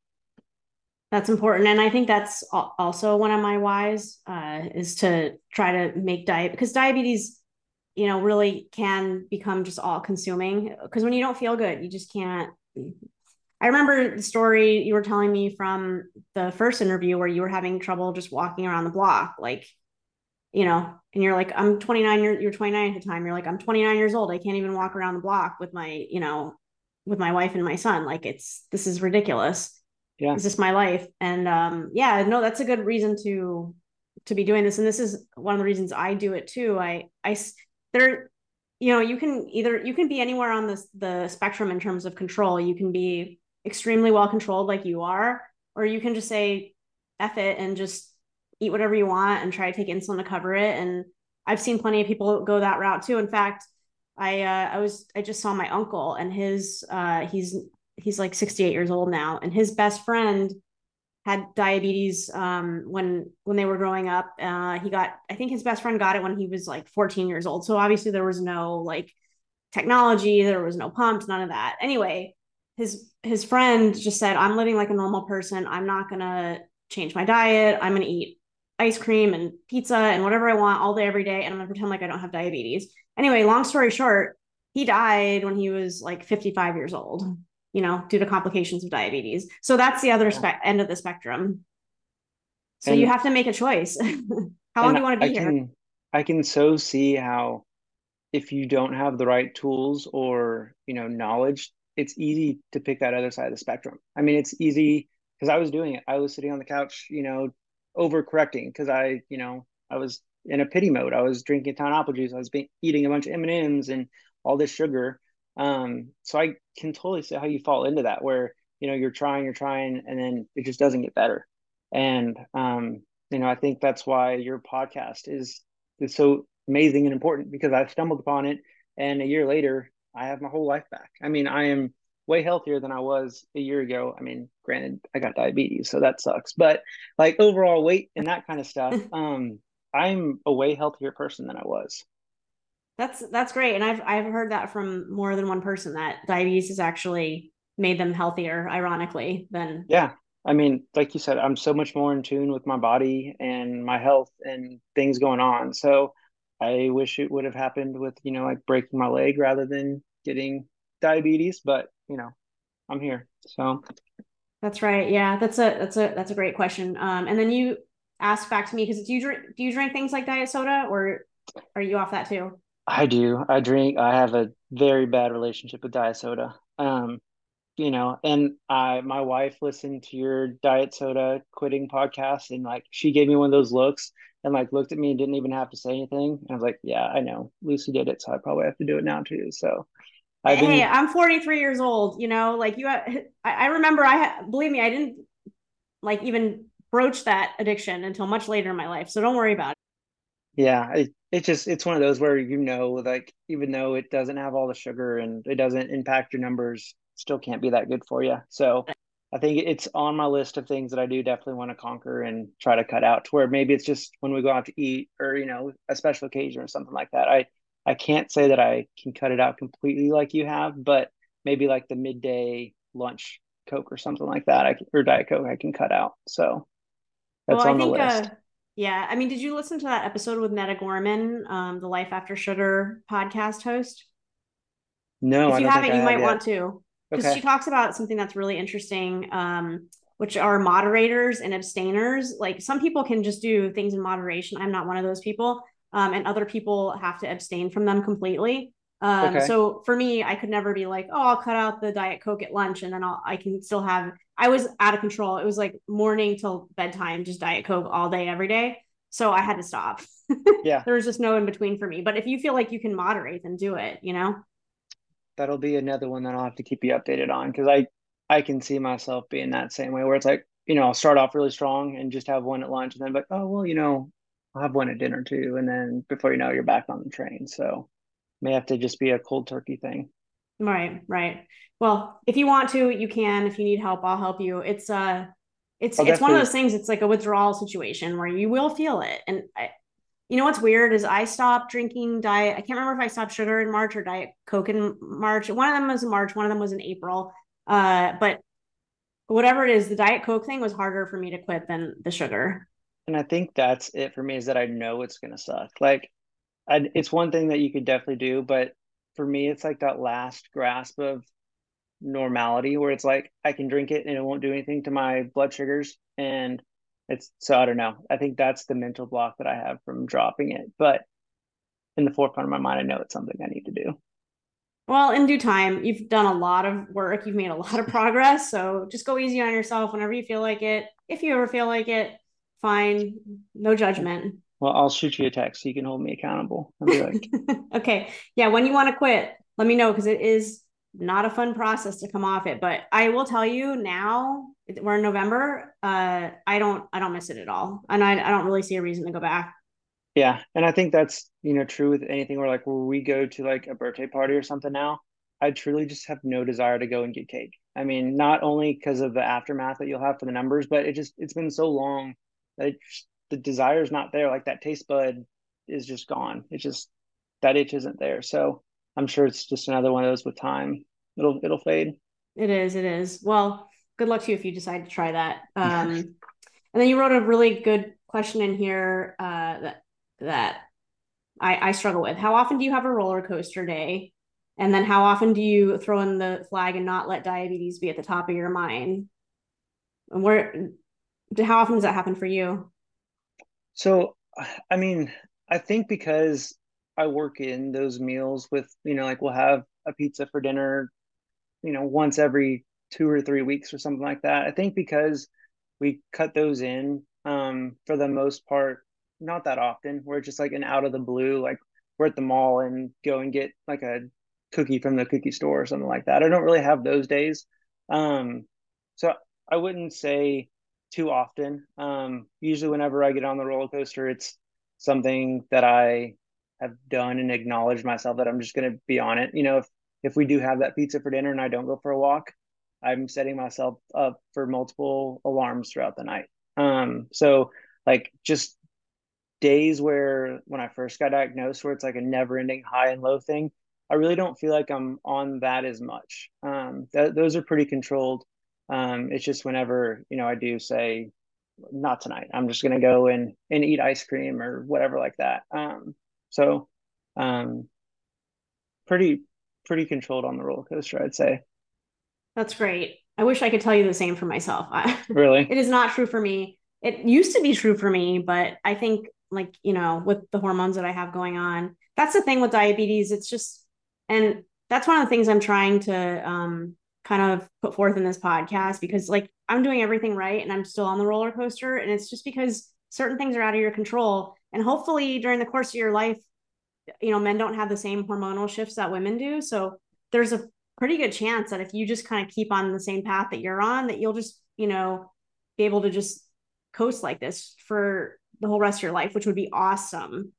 That's important. And I think that's also one of my whys uh, is to try to make diet because diabetes, you know, really can become just all consuming because when you don't feel good, you just can't I remember the story you were telling me from the first interview where you were having trouble just walking around the block, like, you know, and you're like, I'm 29, you're, you're 29 at the time. You're like, I'm 29 years old. I can't even walk around the block with my, you know, with my wife and my son. Like it's, this is ridiculous. Yeah. Is this my life? And um, yeah, no, that's a good reason to, to be doing this. And this is one of the reasons I do it too. I, I, there, you know, you can either, you can be anywhere on this, the spectrum in terms of control. You can be extremely well controlled like you are, or you can just say F it and just eat whatever you want and try to take insulin to cover it. And I've seen plenty of people go that route too. In fact, I uh, I was I just saw my uncle and his uh, he's he's like 68 years old now, and his best friend had diabetes um, when when they were growing up. Uh, he got I think his best friend got it when he was like 14 years old. So obviously there was no like technology, there was no pumps, none of that. Anyway, his his friend just said i'm living like a normal person i'm not gonna change my diet. I'm going to eat ice cream and pizza and whatever I want all day, every day. And I'm going to pretend like I don't have diabetes. Anyway, long story short, he died when he was like 55 years old, you know, due to complications of diabetes. So that's the other spe- end of the spectrum. So and, you have to make a choice. how long do you want to be I here? Can, I can so see how if you don't have the right tools or, you know, knowledge, it's easy to pick that other side of the spectrum. I mean, it's easy because I was doing it. I was sitting on the couch, you know, overcorrecting because I, you know, I was in a pity mode. I was drinking a ton of apple juice. I was eating a bunch of M and M's and all this sugar. Um, so I can totally see how you fall into that, where you know you're trying, you're trying, and then it just doesn't get better. And um, you know, I think that's why your podcast is is so amazing and important because I stumbled upon it, and a year later, I have my whole life back. I mean, I am way healthier than I was a year ago. I mean, granted, I got diabetes, so that sucks. But like overall weight and that kind of stuff, um, I'm a way healthier person than I was. That's that's great, and I've I've heard that from more than one person that diabetes has actually made them healthier. Ironically, than yeah. I mean, like you said, I'm so much more in tune with my body and my health and things going on. So I wish it would have happened with you know like breaking my leg rather than getting diabetes, but you know, I'm here. So that's right. Yeah, that's a that's a that's a great question. Um, and then you ask back to me because do you drink do you drink things like diet soda or are you off that too? I do. I drink. I have a very bad relationship with diet soda. Um, you know, and I my wife listened to your diet soda quitting podcast and like she gave me one of those looks and like looked at me and didn't even have to say anything. And I was like, yeah, I know. Lucy did it, so I probably have to do it now too. So I've been... Hey, I'm 43 years old, you know, like you I, I remember I believe me, I didn't like even broach that addiction until much later in my life. So don't worry about it. Yeah, it, it just it's one of those where you know like even though it doesn't have all the sugar and it doesn't impact your numbers, still can't be that good for you. So I think it's on my list of things that I do definitely want to conquer and try to cut out to where maybe it's just when we go out to eat or you know a special occasion or something like that. I I can't say that I can cut it out completely like you have, but maybe like the midday lunch Coke or something like that, I or Diet Coke I can cut out. So that's well, on think, the list. Uh, yeah, I mean, did you listen to that episode with Neda Gorman, um, the Life After Sugar podcast host? No, if you haven't, you might want to because okay. she talks about something that's really interesting, um, which are moderators and abstainers. Like some people can just do things in moderation. I'm not one of those people, um, and other people have to abstain from them completely. Um, okay. So for me, I could never be like, oh, I'll cut out the diet coke at lunch, and then I'll I can still have. I was out of control. It was like morning till bedtime, just diet coke all day, every day. So I had to stop. Yeah, there was just no in between for me. But if you feel like you can moderate, then do it. You know. That'll be another one that I'll have to keep you updated on because I I can see myself being that same way where it's like you know I'll start off really strong and just have one at lunch and then like oh well you know I'll have one at dinner too and then before you know you're back on the train so may have to just be a cold turkey thing. Right, right. Well, if you want to, you can. If you need help, I'll help you. It's uh it's I'll it's one of those things. It's like a withdrawal situation where you will feel it. And I, you know what's weird is I stopped drinking diet. I can't remember if I stopped sugar in March or diet Coke in March. One of them was in March. One of them was in April. Uh, but whatever it is, the diet Coke thing was harder for me to quit than the sugar. And I think that's it for me. Is that I know it's gonna suck. Like I, it's one thing that you could definitely do, but for me, it's like that last grasp of normality where it's like I can drink it and it won't do anything to my blood sugars. And it's so I don't know. I think that's the mental block that I have from dropping it. But in the forefront of my mind, I know it's something I need to do. Well, in due time, you've done a lot of work. You've made a lot of progress. So just go easy on yourself whenever you feel like it. If you ever feel like it, fine. No judgment. Well, I'll shoot you a text so you can hold me accountable. I'll be like, okay, yeah. When you want to quit, let me know because it is not a fun process to come off it. But I will tell you now, we're in November. Uh, I don't, I don't miss it at all, and I, I don't really see a reason to go back. Yeah, and I think that's you know true with anything where like where we go to like a birthday party or something now. I truly just have no desire to go and get cake. I mean, not only because of the aftermath that you'll have for the numbers, but it just it's been so long that the desire is not there. Like that taste bud is just gone. It's just that itch isn't there. So I'm sure it's just another one of those with time. It'll it'll fade. It is. It is. Well, good luck to you if you decide to try that. Um, And then you wrote a really good question in here uh, that that I, I struggle with. How often do you have a roller coaster day? And then how often do you throw in the flag and not let diabetes be at the top of your mind? And where how often does that happen for you? So, I mean, I think because I work in those meals with, you know, like we'll have a pizza for dinner, you know, once every two or three weeks or something like that. I think because we cut those in um, for the most part, not that often. We're just like an out of the blue, like we're at the mall and go and get like a cookie from the cookie store or something like that. I don't really have those days. Um, so I wouldn't say too often. Um, usually, whenever I get on the roller coaster, it's something that I have done and acknowledged myself that I'm just going to be on it. You know, if if we do have that pizza for dinner and I don't go for a walk, I'm setting myself up for multiple alarms throughout the night. Um, so like just days where when I first got diagnosed, where it's like a never ending high and low thing, I really don't feel like I'm on that as much. Um, th- those are pretty controlled. Um, it's just whenever, you know, I do say, not tonight, I'm just going to go and, and eat ice cream or whatever like that. Um, so, um, pretty, pretty controlled on the roller coaster, I'd say. That's great. I wish I could tell you the same for myself. really? it is not true for me. It used to be true for me, but I think like, you know, with the hormones that I have going on, that's the thing with diabetes. It's just, and that's one of the things I'm trying to um, kind of put forth in this podcast because like I'm doing everything right and I'm still on the roller coaster. And it's just because certain things are out of your control. And hopefully during the course of your life, you know, men don't have the same hormonal shifts that women do. So there's a pretty good chance that if you just kind of keep on the same path that you're on, that you'll just, you know, be able to just coast like this for the whole rest of your life, which would be awesome.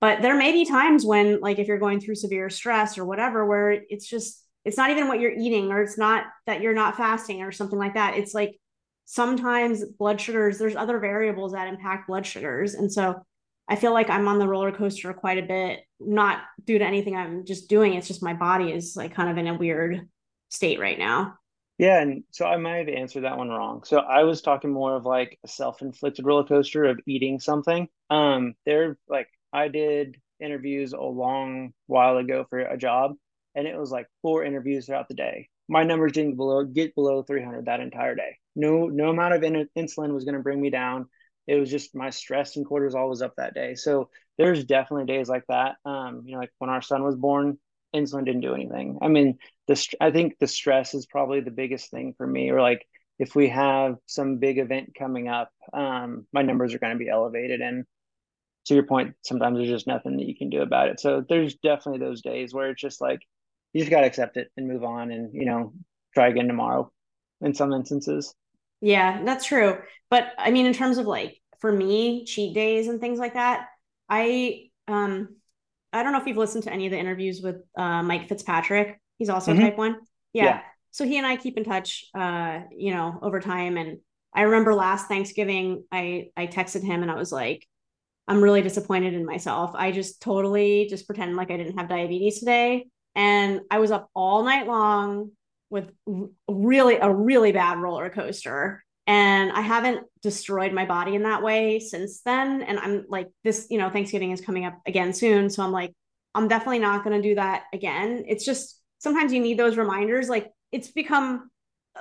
But there may be times when, like, if you're going through severe stress or whatever, where it's just, it's not even what you're eating, or it's not that you're not fasting or something like that. It's like sometimes blood sugars, there's other variables that impact blood sugars. And so I feel like I'm on the roller coaster quite a bit, not due to anything I'm just doing. It's just my body is like kind of in a weird state right now. Yeah, and so I might have answered that one wrong. So I was talking more of like a self-inflicted roller coaster of eating something. Um, there like I did interviews a long while ago for a job, and it was like four interviews throughout the day. My numbers didn't below get below 300 that entire day. No, no amount of in- insulin was going to bring me down it was just my stress and cortisol was up that day. So there's definitely days like that. Um, you know, like when our son was born, insulin didn't do anything. I mean, the I think the stress is probably the biggest thing for me. Or like if we have some big event coming up, um, my numbers are going to be elevated. And to your point, sometimes there's just nothing that you can do about it. So there's definitely those days where it's just like you just got to accept it and move on, and you know, try again tomorrow. In some instances. Yeah, that's true. But I mean, in terms of like for me, cheat days and things like that, I um I don't know if you've listened to any of the interviews with uh, Mike Fitzpatrick. He's also mm-hmm. type one. Yeah. yeah. So he and I keep in touch uh, you know, over time. And I remember last Thanksgiving, I I texted him and I was like, I'm really disappointed in myself. I just totally just pretended like I didn't have diabetes today. And I was up all night long with really a really bad roller coaster. And i haven't destroyed my body in that way since then. And i'm like this you know thanksgiving is coming up again soon. So i'm like i'm definitely not going to do that again. It's just sometimes you need those reminders. Like it's become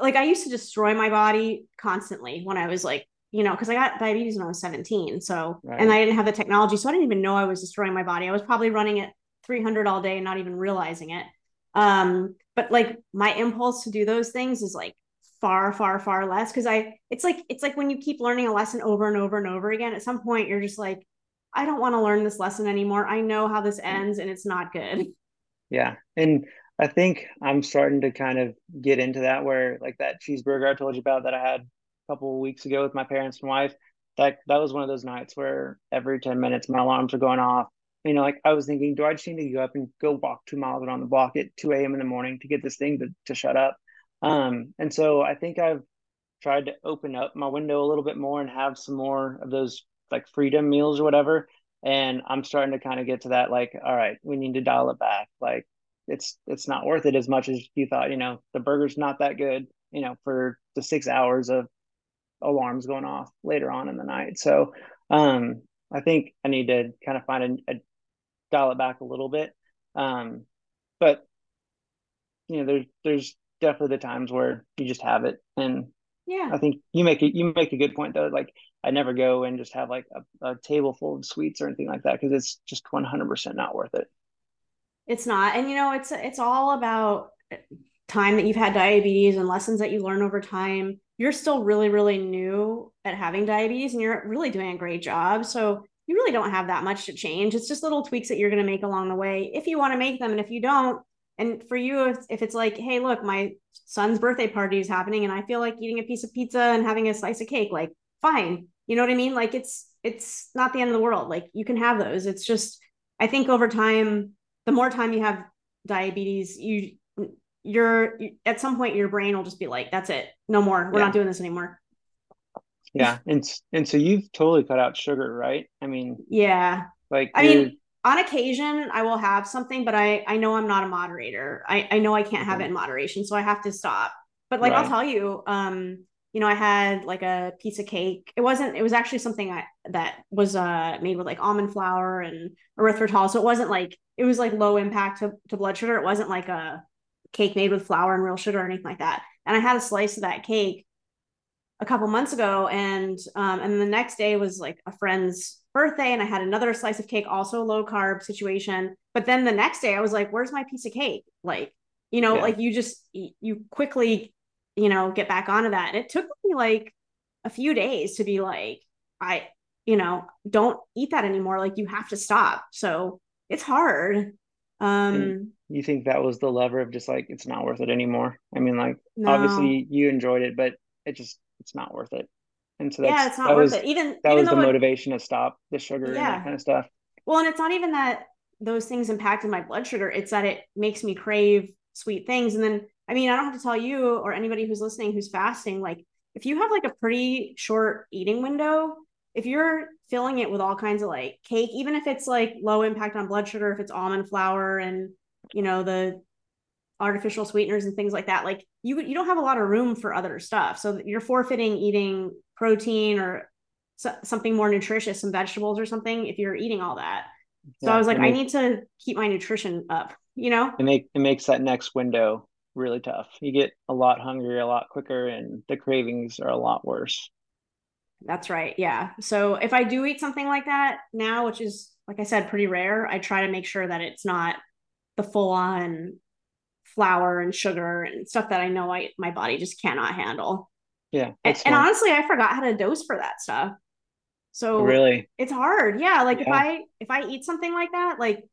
like i used to destroy my body constantly when i was like you know because i got diabetes when i was 17 so right. and i didn't have the technology so i didn't even know i was destroying my body. I was probably running at 300 all day and not even realizing it. Um but like my impulse to do those things is like far far far less because i it's like it's like when you keep learning a lesson over and over and over again at some point you're just like i don't want to learn this lesson anymore. I know how this ends and it's not good. Yeah and i think i'm starting to kind of get into that where like that cheeseburger i told you about that i had a couple weeks ago with my parents and wife that that was one of those nights where every 10 minutes my alarms are going off you know, like I was thinking, do I just need to go up and go walk two miles around the block at 2 a.m. in the morning to get this thing to, to shut up? Um, and so I think I've tried to open up my window a little bit more and have some more of those like freedom meals or whatever. And I'm starting to kind of get to that, like, all right, we need to dial it back. Like it's it's not worth it as much as you thought, you know, the burger's not that good, you know, for the six hours of alarms going off later on in the night. So um, I think I need to kind of find a, a dial it back a little bit. Um, but you know, there's there's definitely the times where you just have it, and yeah, I think you make it. You make a good point though. Like I never go and just have like a, a table full of sweets or anything like that because it's just 100 percent not worth it. It's not, and you know, it's it's all about time that you've had diabetes and lessons that you learn over time. You're still really, really new at having diabetes, and you're really doing a great job. So you really don't have that much to change. It's just little tweaks that you're going to make along the way if you want to make them. And if you don't, and for you, if, if it's like, hey, look, my son's birthday party is happening and I feel like eating a piece of pizza and having a slice of cake, like, fine. You know what I mean? Like, it's, it's not the end of the world. Like, you can have those. It's just, I think over time, the more time you have diabetes, you, you're at some point your brain will just be like, that's it. No more. We're yeah. not doing this anymore. Yeah, and and so you've totally cut out sugar, right? I mean, yeah. Like I mean, on occasion I will have something, but I I know I'm not a moderator. I I know I can't have it in moderation, so I have to stop. But like right. I'll tell you, um, you know, I had like a piece of cake. It wasn't. It was actually something I, that was uh made with like almond flour and erythritol. So it wasn't like it was like low impact to, to blood sugar. It wasn't like a cake made with flour and real sugar or anything like that. And I had a slice of that cake a couple months ago and um, and the next day was like a friend's birthday and I had another slice of cake also low carb situation. But then the next day I was like where's my piece of cake? Like you know yeah. like you just you quickly you know get back onto that. And it took me like a few days to be like I you know don't eat that anymore. Like you have to stop. So it's hard. Um you think that was the lever of just like it's not worth it anymore? I mean like no. obviously you enjoyed it but it just it's not worth it. And so yeah, it's not worth was, it. Even that even was the motivation it, to stop the sugar yeah. and that kind of stuff. Well, and it's not even that those things impacted my blood sugar. It's that it makes me crave sweet things. And then, I mean, I don't have to tell you or anybody who's listening who's fasting, like if you have like a pretty short eating window, if you're filling it with all kinds of like cake, even if it's like low impact on blood sugar, if it's almond flour and you know the artificial sweeteners and things like that like you you don't have a lot of room for other stuff. So you're forfeiting eating protein or so, something more nutritious some vegetables or something if you're eating all that. So i was like i need to keep my nutrition up you know? It make it makes that next window really tough. You get a lot hungrier a lot quicker and the cravings are a lot worse. That's right yeah. So if i do eat something like that now which is like i said pretty rare i try to make sure that it's not the full on flour and sugar and stuff that I know I my body just cannot handle. Yeah. And, and, honestly, I forgot how to dose for that stuff. So really it's hard. Yeah. Like yeah. if I if I eat something like that, like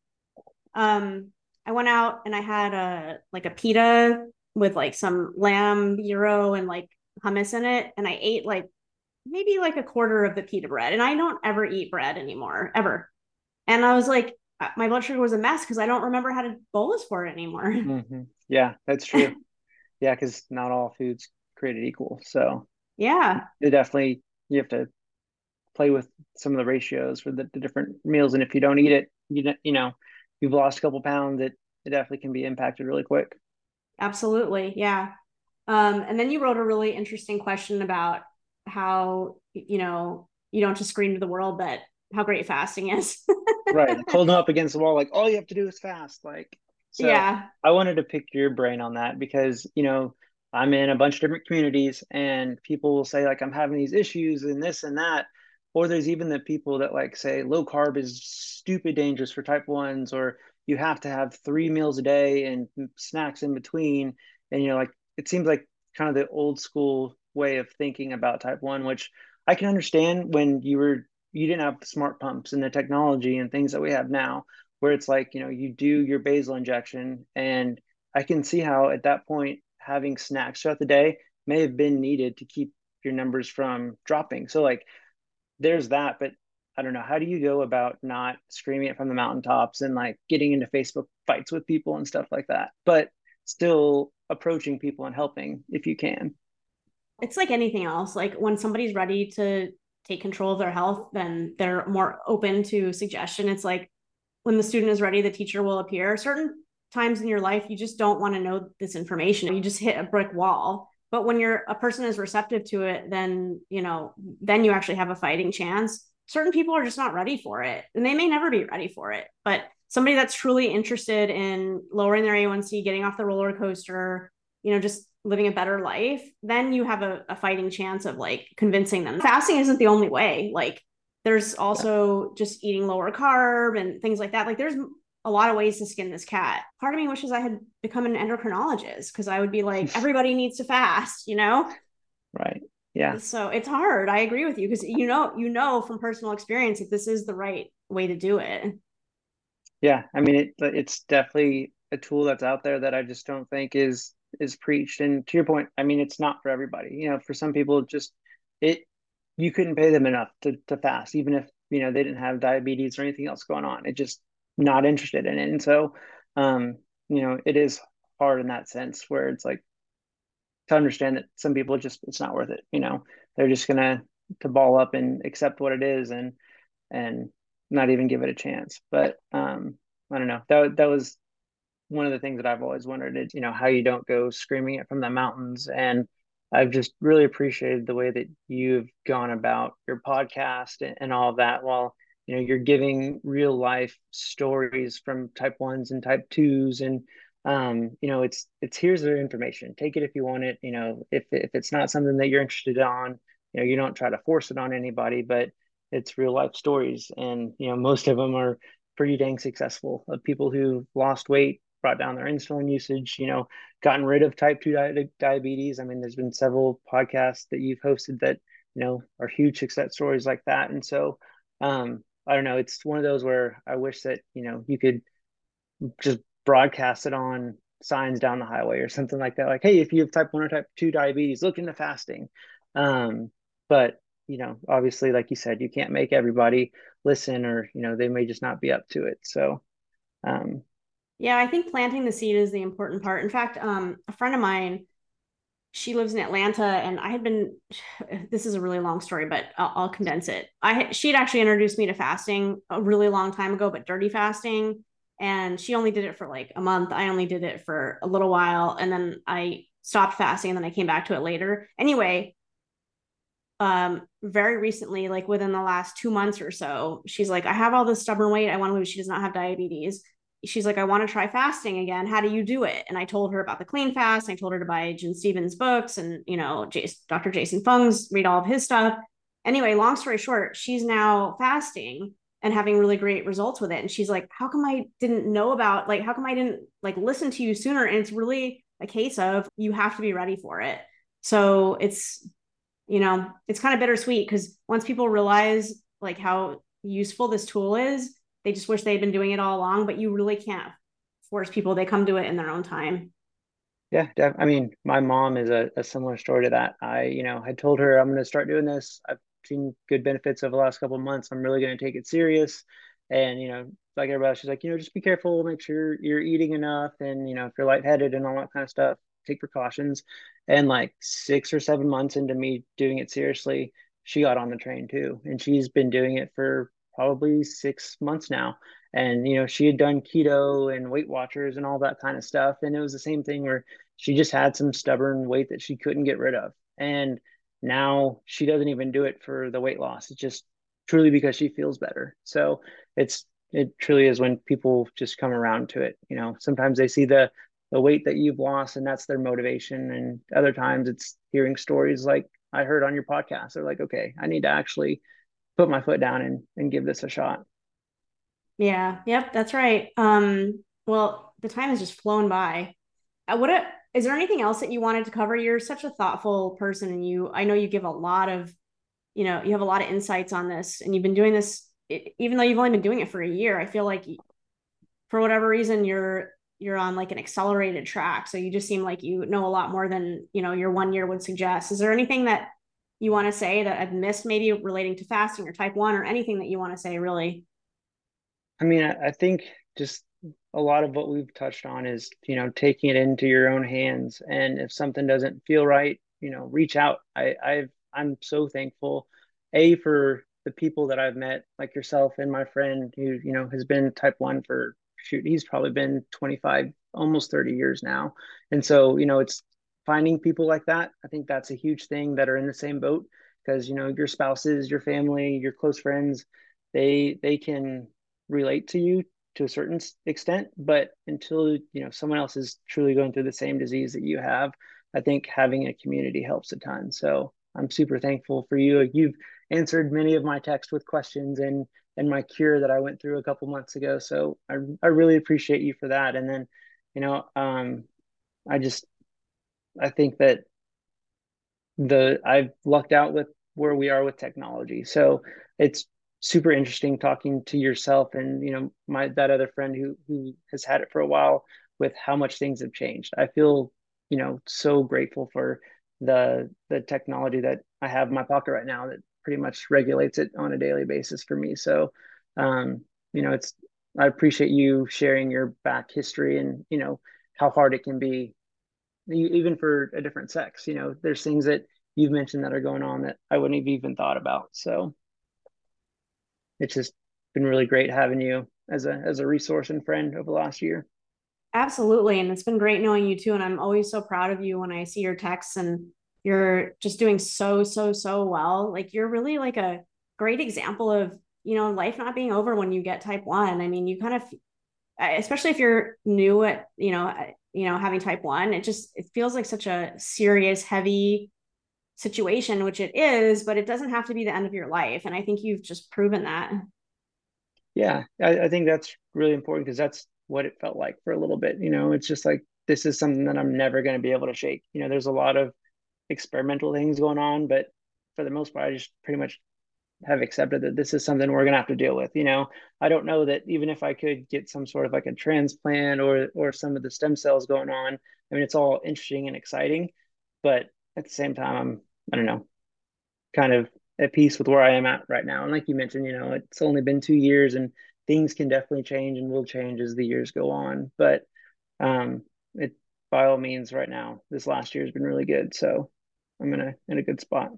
um I went out and I had a like a pita with like some lamb gyro and like hummus in it. And I ate like maybe like a quarter of the pita bread. And I don't ever eat bread anymore, ever. And I was like, my blood sugar was a mess because I don't remember how to bolus for it anymore. Mm-hmm. Yeah, that's true. yeah, because not all foods created equal. So yeah, it definitely you have to play with some of the ratios for the, the different meals, and if you don't eat it, you you know you've lost a couple pounds. It it definitely can be impacted really quick. Absolutely, yeah. Um, and then you wrote a really interesting question about how you know you don't just scream to the world that how great fasting is. right. Like hold them up against the wall, like all you have to do is fast. Like so yeah. I wanted to pick your brain on that because, you know, I'm in a bunch of different communities and people will say like I'm having these issues and this and that. Or there's even the people that like say low carb is stupid dangerous for type ones, or you have to have three meals a day and snacks in between. And you know, like it seems like kind of the old school way of thinking about type one, which I can understand when you were you didn't have smart pumps and the technology and things that we have now where it's like you know you do your basal injection and i can see how at that point having snacks throughout the day may have been needed to keep your numbers from dropping. So like there's that but i don't know. How do you go about not screaming it from the mountaintops and like getting into facebook fights with people and stuff like that but still approaching people and helping if you can? It's like anything else. Like when somebody's ready to take control of their health, then they're more open to suggestion. It's like when the student is ready, the teacher will appear. Certain times in your life, you just don't want to know this information. You just hit a brick wall. but when you're a person is receptive to it then you know then you actually have a fighting chance certain people are just not ready for it and they may never be ready for it but somebody that's truly interested in lowering their a1c getting off the roller coaster you know just living a better life then you have a, a fighting chance of like convincing them fasting isn't the only way like there's also just eating lower carb and things like that like there's a lot of ways to skin this cat. Part of me wishes I had become an endocrinologist because I would be like, everybody needs to fast, you know? Right. Yeah. So it's hard. I agree with you because you know, you know from personal experience that this is the right way to do it. Yeah. I mean, it, it's definitely a tool that's out there that I just don't think is is preached. And to your point, I mean, it's not for everybody. You know, for some people, just it you couldn't pay them enough to to fast, even if you know they didn't have diabetes or anything else going on. It just not interested in it. And so, um, you know, it is hard in that sense where it's like to understand that some people just it's not worth it. You know, they're just gonna to ball up and accept what it is and and not even give it a chance. But um, I don't know. That that was one of the things that I've always wondered is you know how you don't go screaming it from the mountains. And I've just really appreciated the way that you've gone about your podcast and, and all of that while you know you're giving real life stories from type ones and type twos. And um, you know it's it's here's their information. Take it if you want it. You know if if it's not something that you're interested on you know you don't try to force it on anybody but it's real life stories. And you know most of them are pretty dang successful of people who lost weight brought down their insulin usage you know gotten rid of type 2 di- diabetes i mean there's been several podcasts that you've hosted that you know are huge success stories like that and so um, I don't know. It's one of those where I wish that you know you could just broadcast it on signs down the highway or something like that. Like, hey, if you have type one or type two diabetes, look into fasting. Um, but you know, obviously, like you said, you can't make everybody listen, or you know, they may just not be up to it. So, um, yeah, I think planting the seed is the important part. In fact, um, a friend of mine she lives in Atlanta, and I had been. This is a really long story, but I'll, I'll condense it. I she had actually introduced me to fasting a really long time ago, but dirty fasting, and she only did it for like a month. I only did it for a little while, and then I stopped fasting, and then I came back to it later. Anyway, um, very recently, like within the last two months or so, she's like, I have all this stubborn weight. I want to lose. She does not have diabetes she's like, I want to try fasting again. How do you do it? And I told her about the clean fast. I told her to buy Gin Stephens books and, you know, Dr. Jason Fung's read all of his stuff. Anyway, long story short, she's now fasting and having really great results with it. And she's like, how come I didn't know about, like, how come I didn't like listen to you sooner? And it's really a case of you have to be ready for it. So it's, you know, it's kind of bittersweet because once people realize like how useful this tool is, they just wish they had been doing it all along, but you really can't force people. They come to it in their own time. Yeah, I mean, my mom is a, a similar story to that. I, you know, I told her I'm going to start doing this. I've seen good benefits over the last couple of months. I'm really going to take it serious. And, you know, like everybody, she's like, you know, just be careful, make sure you're eating enough. And, you know, if you're lightheaded and all that kind of stuff, take precautions. And like six or seven months into me doing it seriously, she got on the train too. And she's been doing it for probably six months now. And, you know, she had done keto and Weight Watchers and all that kind of stuff. And it was the same thing where she just had some stubborn weight that she couldn't get rid of. And now she doesn't even do it for the weight loss. It's just truly because she feels better. So it's, it truly is when people just come around to it. You know, sometimes they see the, the weight that you've lost and that's their motivation. And other times it's hearing stories like I heard on your podcast. They're like, okay, I need to actually put my foot down and and give this a shot. Yeah, yep, that's right. Um, well, the time has just flown by. Uh, what a, is there anything else that you wanted to cover? You're such a thoughtful person, and you I know you give a lot of, you know, you have a lot of insights on this, and you've been doing this even though you've only been doing it for a year. I feel like for whatever reason you're you're on like an accelerated track, so you just seem like you know a lot more than you know your one year would suggest. Is there anything that you want to say that I've missed, maybe relating to fasting or type one or anything that you want to say, really? I mean, I think just a lot of what we've touched on is, you know, taking it into your own hands. And if something doesn't feel right, you know, reach out. I, I've, I'm so thankful, A, for the people that I've met, like yourself and my friend who, you know, has been type one for shoot, he's probably been 25, almost 30 years now. And so, you know, it's finding people like that, I think that's a huge thing that are in the same boat because you know your spouses, your family, your close friends, they they can relate to you to a certain extent, but until you know someone else is truly going through the same disease that you have, I think having a community helps a ton. So I'm super thankful for you. You've answered many of my texts with questions and and my cure that I went through a couple months ago. So I I really appreciate you for that. And then, you know, um, I just I think that the I've lucked out with where we are with technology. So it's super interesting talking to yourself and you know my that other friend who who has had it for a while with how much things have changed. I feel you know so grateful for the the technology that I have in my pocket right now that pretty much regulates it on a daily basis for me. So um, you know it's I appreciate you sharing your back history and you know how hard it can be even for a different sex you know there's things that you've mentioned that are going on that I wouldn't have even thought about so. It's just been really great having you as a as a resource and friend over the last year. Absolutely and it's been great knowing you too and i'm always so proud of you when i see your texts and you're just doing so so so well. Like you're really like a great example of you know life not being over when you get type 1 i mean you kind of especially if you're new at you know you know having type 1 it just it feels like such a serious heavy situation which it is but it doesn't have to be the end of your life. And i think you've just proven that. Yeah i, I think that's really important because that's what it felt like for a little bit you know? It's just like this is something that i'm never going to be able to shake. You know there's a lot of experimental things going on but for the most part i just pretty much have accepted that this is something we're going to have to deal with you know? I don't know that even if i could get some sort of like a transplant or or some of the stem cells going on i mean it's all interesting and exciting but at the same time i'm i don't know kind of at peace with where i am at right now. And like you mentioned you know it's only been two years and things can definitely change and will change as the years go on. But um it by all means right now this last year has been really good. So i'm in a in a good spot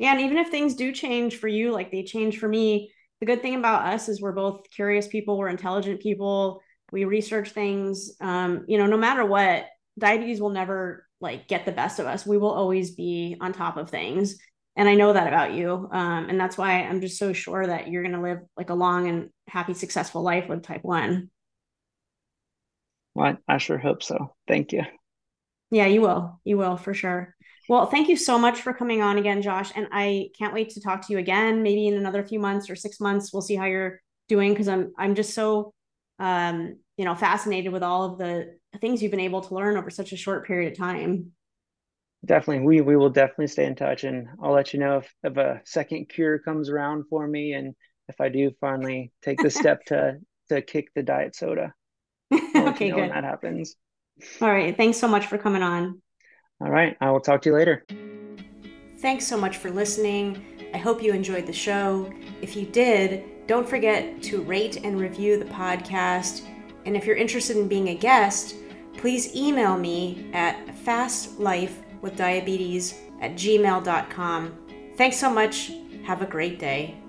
yeah and even if things do change for you like they change for me the good thing about us is we're both curious people we're intelligent people we research things um, you know no matter what diabetes will never like get the best of us. We will always be on top of things and i know that about you um, and that's why i'm just so sure that you're going to live like a long and happy successful life with type 1 well I, I sure hope so. Thank you. Yeah you will. You will for sure well, thank you so much for coming on again, Josh. And I can't wait to talk to you again, maybe in another few months or six months. We'll see how you're doing because I'm I'm just so um, you know, fascinated with all of the things you've been able to learn over such a short period of time. Definitely. We we will definitely stay in touch and I'll let you know if, if a second cure comes around for me and if I do finally take the step to to kick the diet soda. okay, you know good. that happens. All right. Thanks so much for coming on. All right. I will talk to you later. Thanks so much for listening. I hope you enjoyed the show. If you did, don't forget to rate and review the podcast. And if you're interested in being a guest, please email me at fastlifewithdiabetes at gmail.com. Thanks so much. Have a great day.